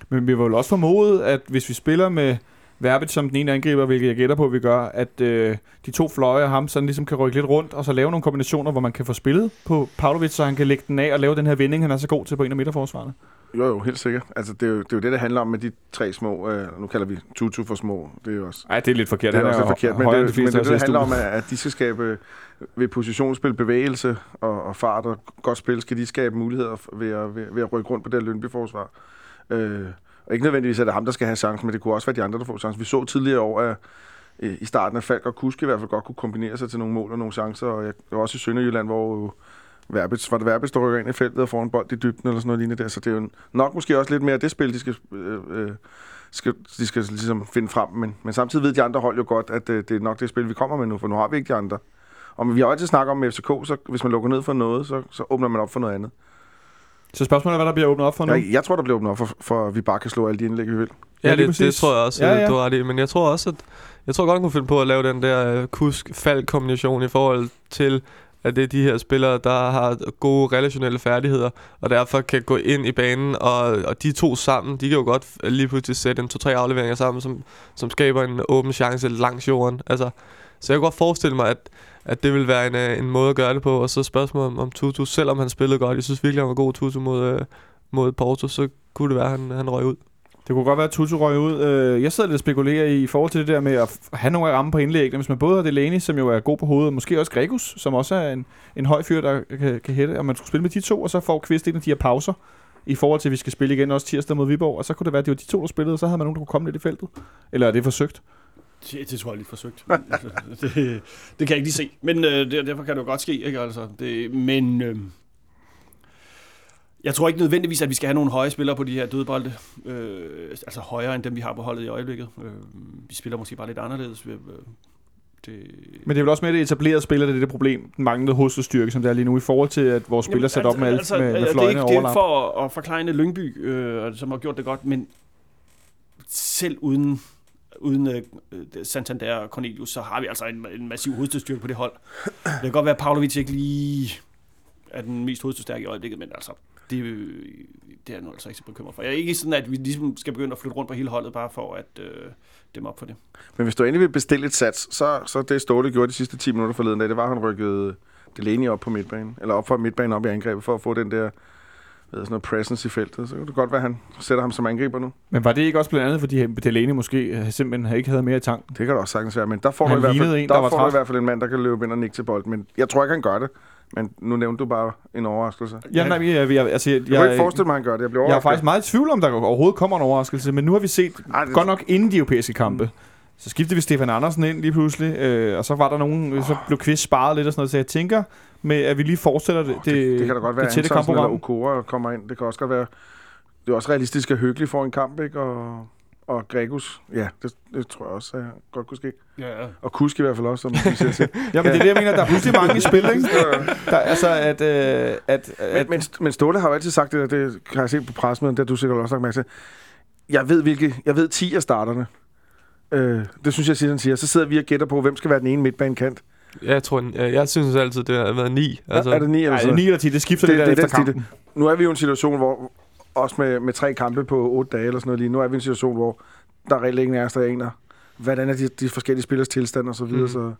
Men vi vil vel også formode, at hvis vi spiller med Verbit som den ene angriber, hvilket jeg gætter på, at vi gør, at øh, de to fløje og ham sådan ligesom kan rykke lidt rundt, og så lave nogle kombinationer, hvor man kan få spillet på Pavlovic, så han kan lægge den af og lave den her vending, han er så god til på en af midterforsvarene. Jo, jo, helt sikkert. Altså, det er jo det, er jo det, det handler om med de tre små. Øh, nu kalder vi Tutu for små. Det er jo også Nej, det er lidt forkert. det er Han også lidt forkert, men det, men det, af det os i handler om, at, de skal skabe ved positionsspil, bevægelse og, og fart og godt spil, skal de skabe muligheder ved at, ved, ved at rykke rundt på det her Lyngby-forsvar. Øh, og ikke nødvendigvis, er det ham, der skal have chancen, men det kunne også være de andre, der får chancen. Vi så tidligere år, at øh, i starten af Falk og Kuske i hvert fald godt kunne kombinere sig til nogle mål og nogle chancer, og jeg, også i Sønderjylland, hvor øh, jo Verbits, var det Verbits, der rykker ind i feltet og får en bold i dybden eller sådan noget lignende der, så det er jo nok måske også lidt mere det spil, de skal, øh, øh, skal, de skal ligesom finde frem, men, men samtidig ved de andre hold jo godt, at øh, det er nok det spil, vi kommer med nu, for nu har vi ikke de andre. Og vi har jo altid snakket om med FCK, så hvis man lukker ned for noget, så, så åbner man op for noget andet. Så spørgsmålet er, hvad der bliver åbnet op for nu. Jeg, jeg tror, der bliver åbnet op for, for, at vi bare kan slå alle de indlæg, vi vil. Ja, Ja, det, det tror jeg også, Ja, ja, ja. du har ret i. Men jeg tror også, at jeg tror godt, han kunne finde på at lave den der øh, kusk-fald-kombination i forhold til, at det er de her spillere, der har gode relationelle færdigheder, og derfor kan gå ind i banen, og, og de to sammen, de kan jo godt lige pludselig sætte en to-tre afleveringer sammen, som, som skaber en åben chance langs jorden. Altså, så jeg kan godt forestille mig, at, at det vil være en, øh, en måde at gøre det på, og så spørgsmålet om, om Tutu, selvom han spillede godt, jeg synes virkelig, han var god Tutu mod, øh, mod Porto, så kunne det være, at han, han røg ud. Det kunne godt være, at Tutu røg ud. Øh, jeg sidder lidt og spekulerer i, i forhold til det der med at have nogle ramme på indlæg. Hvis man både har Delaney, som jo er god på hovedet, og måske også Gregus, som også er en, en høj fyr, der kan, kan hætte. Og man skulle spille med de to, og så får Kvist en af de her pauser i forhold til, at vi skal spille igen også tirsdag mod Viborg. Og så kunne det være, at det var de to, der spillede, og så havde man nogen, der kunne komme lidt i feltet. Eller er det forsøgt? Det, det tror jeg er lidt forsøgt. [laughs] det, det kan jeg ikke lige se. Men øh, det, derfor kan det jo godt ske, ikke? Altså, det, men øh, jeg tror ikke nødvendigvis, at vi skal have nogle høje spillere på de her dødbolde. Øh, altså højere end dem, vi har på holdet i øjeblikket. Øh, vi spiller måske bare lidt anderledes. Øh, det, Men det er vel også med det etablerede spiller, det er det problem. Den manglende hovedstyrke, som det er lige nu, i forhold til, at vores spillere sat op med, altså, med, med det fløjene og det er ikke overlap. for at, at forklejne Lyngby, øh, som har gjort det godt, men selv uden uden øh, Santander og Cornelius, så har vi altså en, en massiv hovedstødstyrke på det hold. Det kan godt være, at Pavlovic ikke lige er den mest hovedstødstærke i øjeblikket, men altså, det, øh, det er jeg nu altså ikke så bekymret for. Jeg er ikke sådan, at vi ligesom skal begynde at flytte rundt på hele holdet, bare for at øh, dem op for det. Men hvis du endelig vil bestille et sats, så, så det Ståle gjorde de sidste 10 minutter forleden dag, det var, at han rykkede Delaney op på midtbanen, eller op fra midtbanen op i angrebet, for at få den der hvad sådan noget presence i feltet. Så kan det godt være, at han sætter ham som angriber nu. Men var det ikke også blandt andet, fordi Delaney måske øh, simpelthen ikke havde mere i tanken? Det kan da også sagtens være, men der får, Han du i, hvert fald, en, der der var får du træt. i hvert fald en mand, der kan løbe ind og nikke til bolden. Men jeg tror ikke, han gør det. Men nu nævnte du bare en overraskelse. Ja, nej, jeg, jeg, altså, jeg, jeg, jeg kunne ikke forestille mig, at han gør det. Jeg bliver jeg er faktisk meget i tvivl om, der overhovedet kommer en overraskelse, men nu har vi set Ej, det, godt nok inden de europæiske kampe. Så skiftede vi Stefan Andersen ind lige pludselig, øh, og så var der nogen, så blev Kvist sparet lidt og sådan noget, så jeg tænker, med at vi lige fortsætter det, det, det, det kan da godt være, det at tætte Antonsen eller kampprogram. Okora kommer ind. Det kan også godt være... Det er også realistisk at Hyggelig får en kamp, ikke? Og, og Gregus, ja, det, det tror jeg også at godt kunne ske. Ja, ja. Og Kusk i hvert fald også, som vi ser til. Ja, men det er det, jeg mener, der er pludselig mange i spil, ikke? Der, altså, at, øh, at, at Men, men, men Ståle har jo altid sagt det, der, det kan jeg se på pressemøden, det har du sikkert også lagt mærke til. Jeg ved, hvilke, jeg ved 10 af starterne. Øh, det synes jeg, han siger. Så sidder vi og gætter på, hvem skal være den ene midtbanekant. Jeg tror, jeg, jeg synes altid, det har været 9. Altså, er det 9 eller nej, det sådan er 9 eller 10, det skifter Det- lidt det er efter den kampen. Nu er vi jo i en situation, hvor også med, med tre kampe på otte dage eller sådan noget lige, nu er vi i en situation, hvor der er reelt ingen af os, der aner, hvordan er de, de forskellige spillers tilstand og så videre. Mm. Så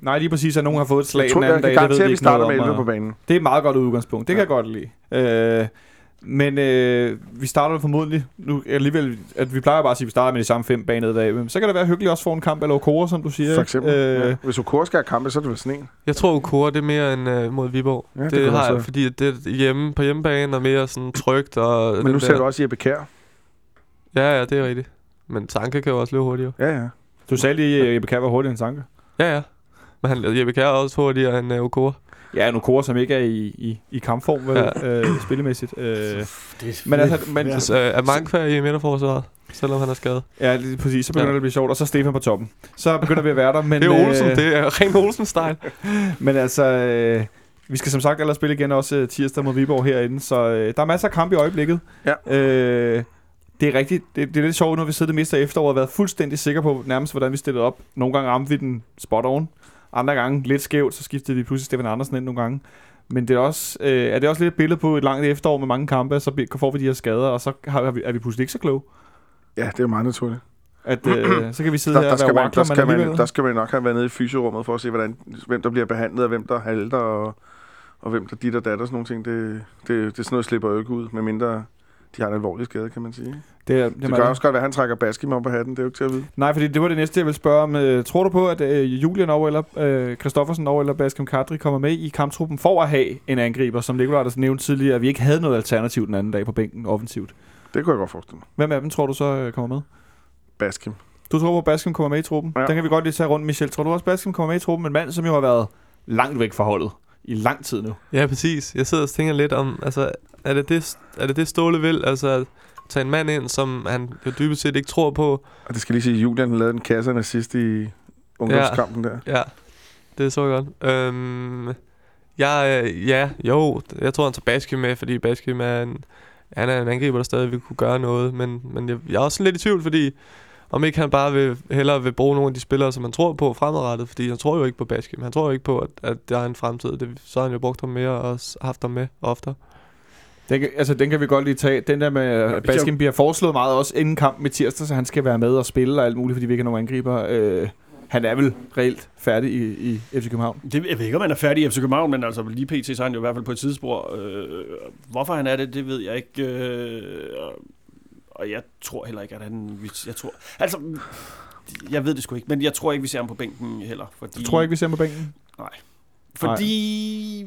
Nej, lige præcis, at nogen har fået et slag jeg den tror, jeg anden kan dag, det ved garantere, vi at vi ikke noget starter med om. 11 på banen. Det er et meget godt udgangspunkt, det kan Ja. jeg godt lide. Øh, men øh, vi starter formodentlig, nu alligevel, at vi plejer bare at sige, at vi starter med de samme fem baner af. Men så kan det være hyggeligt også for en kamp eller Okora, som du siger. For eksempel. Øh, ja. Hvis Okora skal have kampe, så er det vel sådan en. Jeg tror, Okora det er mere end øh, mod Viborg. Ja, det det, har jeg, fordi det er hjemme på hjemmebane og mere sådan trygt. Og Men nu ser der- du også Jeppe Kjær. Ja, ja, det er rigtigt. Men Tanke kan jo også løbe hurtigere. Ja, ja. Du sagde lige, at Jeppe Kjær var hurtig en tanke. Ja, ja. Men han, Jeppe Kjær er også hurtigere end uh, Okora. Ja, en Okora, som ikke er i, i, i kampform, vel, Ja. øh, spillemæssigt. Øh, Det, men altså, men, Ja. Så, uh, er Mankvær i midterforsvaret, selvom han er skadet. ja, lige præcis, så begynder Ja. det at blive sjovt, og så er Stefan på toppen. Så begynder vi at være der, men... det er Olsen, øh, det er ren Olsen-style. [laughs] Men altså, øh, vi skal som sagt ellers spille igen også øh, tirsdag mod Viborg herinde, så øh, der er masser af kamp i øjeblikket. Ja. Øh, det er rigtigt. Det, det er lidt sjovt, når vi sidder det meste af efteråret og været fuldstændig sikre på nærmest, hvordan vi stillede op. Nogle gange ramte vi den spot on. Andre gange lidt skævt, så skiftede vi pludselig Stefan Andersen ind nogle gange. Men det er, også, øh, er det også lidt et billede på et langt efterår med mange kampe, så får vi de her skader, og så har vi, er vi pludselig ikke så kloge. Ja, det er meget naturligt. At, øh, så kan vi sidde Der, her der, og skal være man, der, skal man, der skal man nok have været nede i fysiorummet for at se, hvordan, hvem der bliver behandlet, og hvem der halter, og, og hvem der dit og datter, sådan nogle ting. Det, det, det er sådan noget, slipper jo ikke ud, medmindre de har en alvorlig skade, kan man sige. det, er, Det, det gør også godt, at han trækker Baskim op på hatten, det er jo ikke til at vide. Nej, fordi det var det næste, jeg vil spørge om. Øh, Tror du på, at øh, Julian over eller øh, Christoffersen over eller Baskem Kadri kommer med i kamptruppen for at have en angriber, som Nikolaj der nævnte tidligere, at vi ikke havde noget alternativ den anden dag på bænken offensivt? Det kunne jeg godt forestille mig. Hvem af dem tror du så øh, kommer med? Baskim. Du tror på, at Baskem kommer med i truppen? Ja. Den kan vi godt lige tage rundt, Michel. Tror du også, at Baskem kommer med i truppen? En mand, som jo har været langt væk fra holdet i lang tid nu. Ja, præcis. Jeg sidder og tænker lidt om, altså, er det det, er det, det Ståle vil? Altså, at tage en mand ind, som han jo dybest set ikke tror på. Og det skal lige sige, at Julian lavede en kasse sidst i ungdomskampen der. Ja, det er så godt. Øhm, jeg, øh, ja, jo, jeg tror, han tager Baskim med, fordi Baskim er en, han er en angriber, der stadig vil kunne gøre noget. Men, men jeg, jeg er også sådan lidt i tvivl, fordi om ikke han bare vil, hellere vil bruge nogle af de spillere, som han tror på fremadrettet. Fordi han tror jo ikke på Baskim. Han tror jo ikke på, at, at der er en fremtid. Det, så har han jo brugt ham mere og haft ham med oftere. Den kan, altså, den kan vi godt lige tage. Den der med, at Baskem bliver foreslået meget også inden kampen i tirsdag, så han skal være med og spille og alt muligt, fordi vi ikke har nogen angriber. Øh, han er vel reelt færdig i, i FC København. Det, jeg ved ikke, om han er færdig i FC København, men altså lige pt. så er han jo i hvert fald på et tidsspor. Øh, hvorfor han er det, det ved jeg ikke. Øh, og jeg tror heller ikke, at han... Jeg tror, altså, jeg ved det sgu ikke, men jeg tror ikke, vi ser ham på bænken heller. Fordi, Du tror ikke, vi ser ham på bænken? Fordi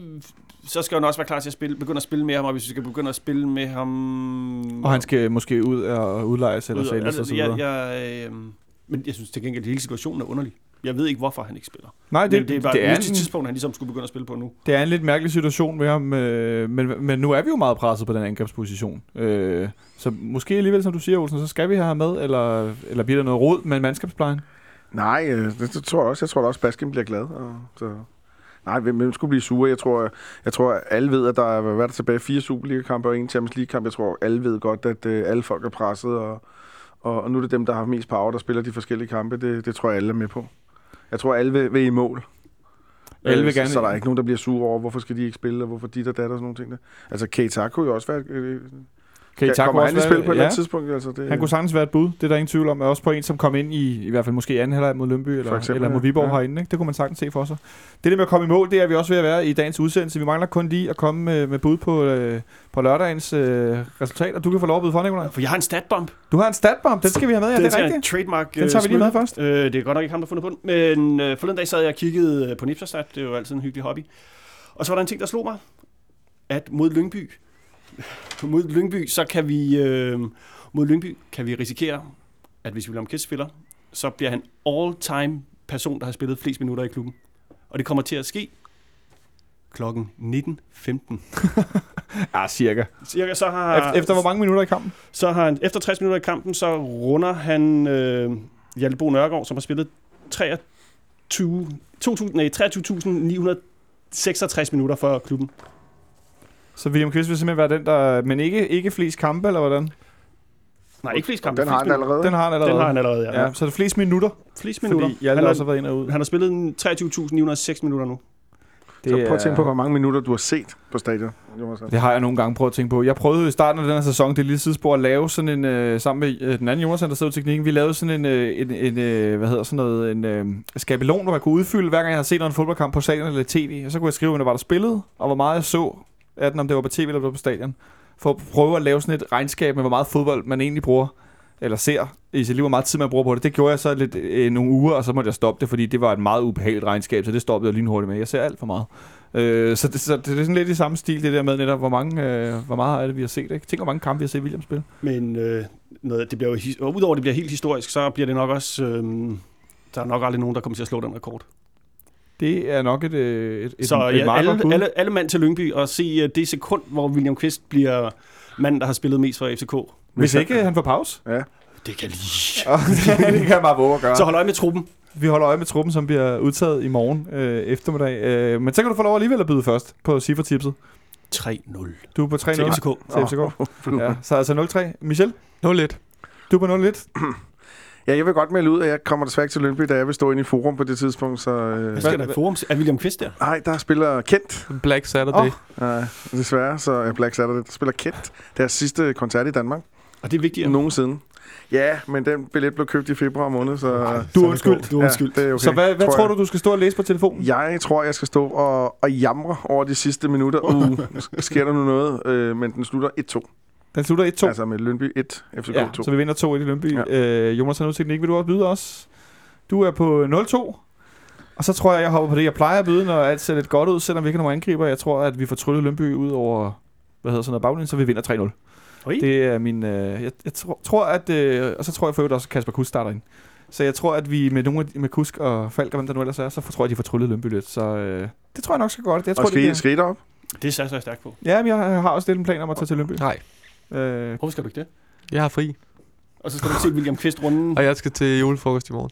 så skal han også være klar til at spille, begynde at spille med ham, og hvis vi skal begynde at spille med ham... Og han skal måske ud og udlejes eller ud- sælges altså, videre. jeg, jeg, øh, Men jeg synes til gengæld, at hele situationen er underlig. Jeg ved ikke, hvorfor han ikke spiller. Nej, Det, det, men det er bare det, er er en, tidspunkt, han ligesom skulle begynde at spille på nu. det er en lidt mærkelig situation med ham, øh, men, men nu er vi jo meget presset på den angrebsposition. Øh, så måske alligevel, som du siger, Olsen, så skal vi have ham med, eller, eller bliver der noget råd med mandskabsplejen? Nej, øh, det, det tror jeg også. Jeg tror da også, Baskin bliver glad. Og, så. Nej, hvem, hvem skulle blive sure? Jeg tror, jeg tror, at alle ved, at der er hvad er der tilbage fire Superliga-kampe og en Champions League-kamp. Jeg tror, alle ved godt, at øh, alle folk er presset, og, og, og nu er det dem, der har mest power, der spiller de forskellige kampe. Det, det tror jeg, alle er med på. Jeg tror, alle vil, vil i mål. Alle vil Øh, så- gerne- Så der er ikke nogen, der bliver sure over, hvorfor skal de ikke spille, og hvorfor dit og datter og sådan nogle ting. Der. Altså, Keita kunne jo også være... Øh, Kan kan, kommer han i spil på et ja, tidspunkt? Altså, det, han kunne sagtens være et bud, det er der ingen tvivl om. Også på en, som kom ind i, i hvert fald måske i anden halvleg mod Lønby, eller, eksempel, eller mod. Viborg Ja. herinde. Ikke? Det kunne man sagtens se for sig. Det der med at komme i mål, det er vi også ved at være i dagens udsendelse. Vi mangler kun lige at komme med, med bud på, øh, på lørdagens øh, resultater. Du kan få lov at byde for, Nicolaj. For jeg har en statbomb. Du har en statbomb, den skal vi have med, ja, det er rigtigt. trademark. Den tager vi lige med først. Øh, det er godt nok ikke ham, der har fundet på den. Men øh, forleden dag sad jeg og kiggede øh, på Nipserstat. Det er jo altid en hyggelig hobby. Og så var der en ting, der slog mig. At mod Lyngby, mod Lyngby, så kan vi, øh, mod Lyngby kan vi risikere, at hvis William Kiss spiller, så bliver han all-time person, der har spillet flest minutter i klubben. Og det kommer til at ske klokken 19.15. [laughs] Ja, cirka. Cirka så har... Efter, efter hvor mange minutter i kampen? Så har han, efter 60 minutter i kampen, så runder han øh, Hjalte Bo Nørgaard, som har spillet 23 2000, nej, 23.966 minutter for klubben. Så William Kvist vil simpelthen være den, der... Men ikke, ikke flest kampe, eller hvordan? Nej, ikke flest kampe. Den har han allerede. Den har han allerede. Den har han allerede, ja. Ja, så er det flest minutter, Flest minutter. fordi Hjalte han, også har har, været ind og ud. han har spillet en 23.906 minutter nu. Så prøv at tænke på, hvor mange minutter du har set på stadion. Jonas. Det har jeg nogle gange prøvet at tænke på. Jeg prøvede i starten af den her sæson, det lille sidespor, at lave sådan en, øh, sammen med øh, den anden Jonas, der sidder i teknikken, vi lavede sådan en, øh, en, en øh, hvad hedder sådan noget, en øh, skabelon, hvor man kunne udfylde, hver gang jeg havde set en fodboldkamp på stadion eller tv, og så kunne jeg skrive, hvad der var der spillet, og hvor meget jeg så af den, om det var på tv eller på stadion, for at prøve at lave sådan et regnskab med, hvor meget fodbold man egentlig bruger eller ser i sit liv, hvor meget tid man bruger på det. Det gjorde jeg så lidt øh, nogle uger, og så måtte jeg stoppe det, fordi det var et meget ubehageligt regnskab, så det stoppede jeg lynhurtigt med. Jeg ser alt for meget. Øh, så, det, så det er sådan lidt i samme stil, det der med netop, hvor, mange, øh, hvor meget er det, vi har set. Ikke? Tænk, hvor mange kampe vi har set William spille. Men øh, noget, det bliver jo, udover at det bliver helt historisk, så bliver det nok også... Øh, der er nok aldrig nogen, der kommer til at slå den rekord. Det er nok et, øh, et, et, Så et ja, meget godt alle, bud. alle, alle mand til Lyngby og se uh, det sekund, hvor William Kvist bliver manden, der har spillet mest for FCK. Hvis ikke han får pause. Ja. Det kan lige. [laughs] Det kan jeg bare våge at gøre. Så hold øje med truppen. Vi holder øje med truppen, som bliver udtaget i morgen øh, eftermiddag. Øh, men så kan du få lov alligevel at byde først på cifretipset. 3-0 Du er på 3-0 til FCK. til FCK. Ja, så altså 0-3. Michel, 0-1. du er på 0-1. [clears throat] Ja, jeg vil godt melde ud, at jeg kommer desværre ikke til Lyngby, da jeg vil stå inde i forum på det tidspunkt. Så, øh, Hvad skal der i forum? Er William Kvist der? nej, der spiller Kent. Black Saturday. Oh. Nej, desværre, så ja, Black Saturday. Der spiller Kent. Deres sidste koncert i Danmark. Og det er vigtigt. Nogensinde. Ja, men den billet blev købt i februar måned, så... Du er undskyldt. Du er undskyldt. Ja, det er okay, Så hvad, hvad tror jeg. du, du skal stå og læse på telefonen? Jeg tror, jeg skal stå og, og jamre over de sidste minutter. Uh, [laughs] sker der nu noget? Øh, men den slutter 1-2. Den slutter 1-2. Altså med Lyngby 1, FCK ja, 2. så vi vinder 2 i Lønby. Ja. Øh, Jonas, nu teknik, vil du også byde os? Du er på 0-2. Og så tror jeg, jeg hopper på det, jeg plejer at byde, når alt ser lidt godt ud, selvom vi ikke har nogen angriber. Jeg tror, at vi får tryllet Lønby ud over, hvad hedder sådan noget, baglinjen, så vi vinder 3-0. Oi. Det er min... Øh, jeg, jeg tror, tror, at... Øh, og så tror jeg for øvrigt også, at Kasper Kusk starter ind. Så jeg tror, at vi med nogle af med Kusk og Falk og hvem der nu ellers er, så tror jeg, at de får tryllet Lønby lidt. Så øh, det tror jeg nok skal godt. Jeg tror, Og skal I, det, skal I derop? Det satser jeg stærkt på. ja, men jeg har også lidt en plan om at tage til Lønby. Nej, Øh, Hvorfor skal du ikke det? jeg har fri. Og så skal du se William Kvist runden. Og jeg skal til julefrokost i morgen.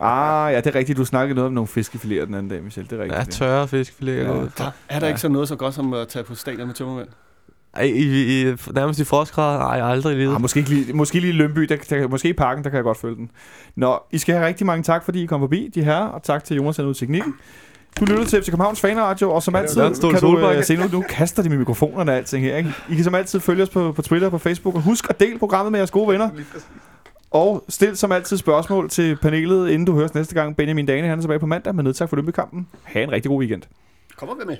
ah, ja, det er rigtigt. Du snakkede noget om nogle fiskefiléer den anden dag, Michel. Det er rigtigt. Ja, tørre fiskfilet. Ja. Ja. Der, er der ikke så noget så godt som at tage på stadion med tømmermænd? Ej, i, i, nærmest i frostgrad. Nej, aldrig livet. Ah, måske, ikke lige, måske lige i Lønby, der, der, måske i parken, der kan jeg godt følge den. Nå, I skal have rigtig mange tak, fordi I kom forbi, de her, og tak til Jonas ud teknikken. Du lytter til FC Københavns Fanradio, og som altid kan du solbakke. uh, se nu, nu kaster de med mikrofonerne og alting her. Ikke? I kan som altid følge os på, på Twitter og på Facebook, og husk at dele programmet med jeres gode venner. Og stil som altid spørgsmål til panelet, inden du høres næste gang. Benjamin Dane, han er tilbage på mandag med nedtak for Lønby-kampen. Ha' en rigtig god weekend. Kom og vær med.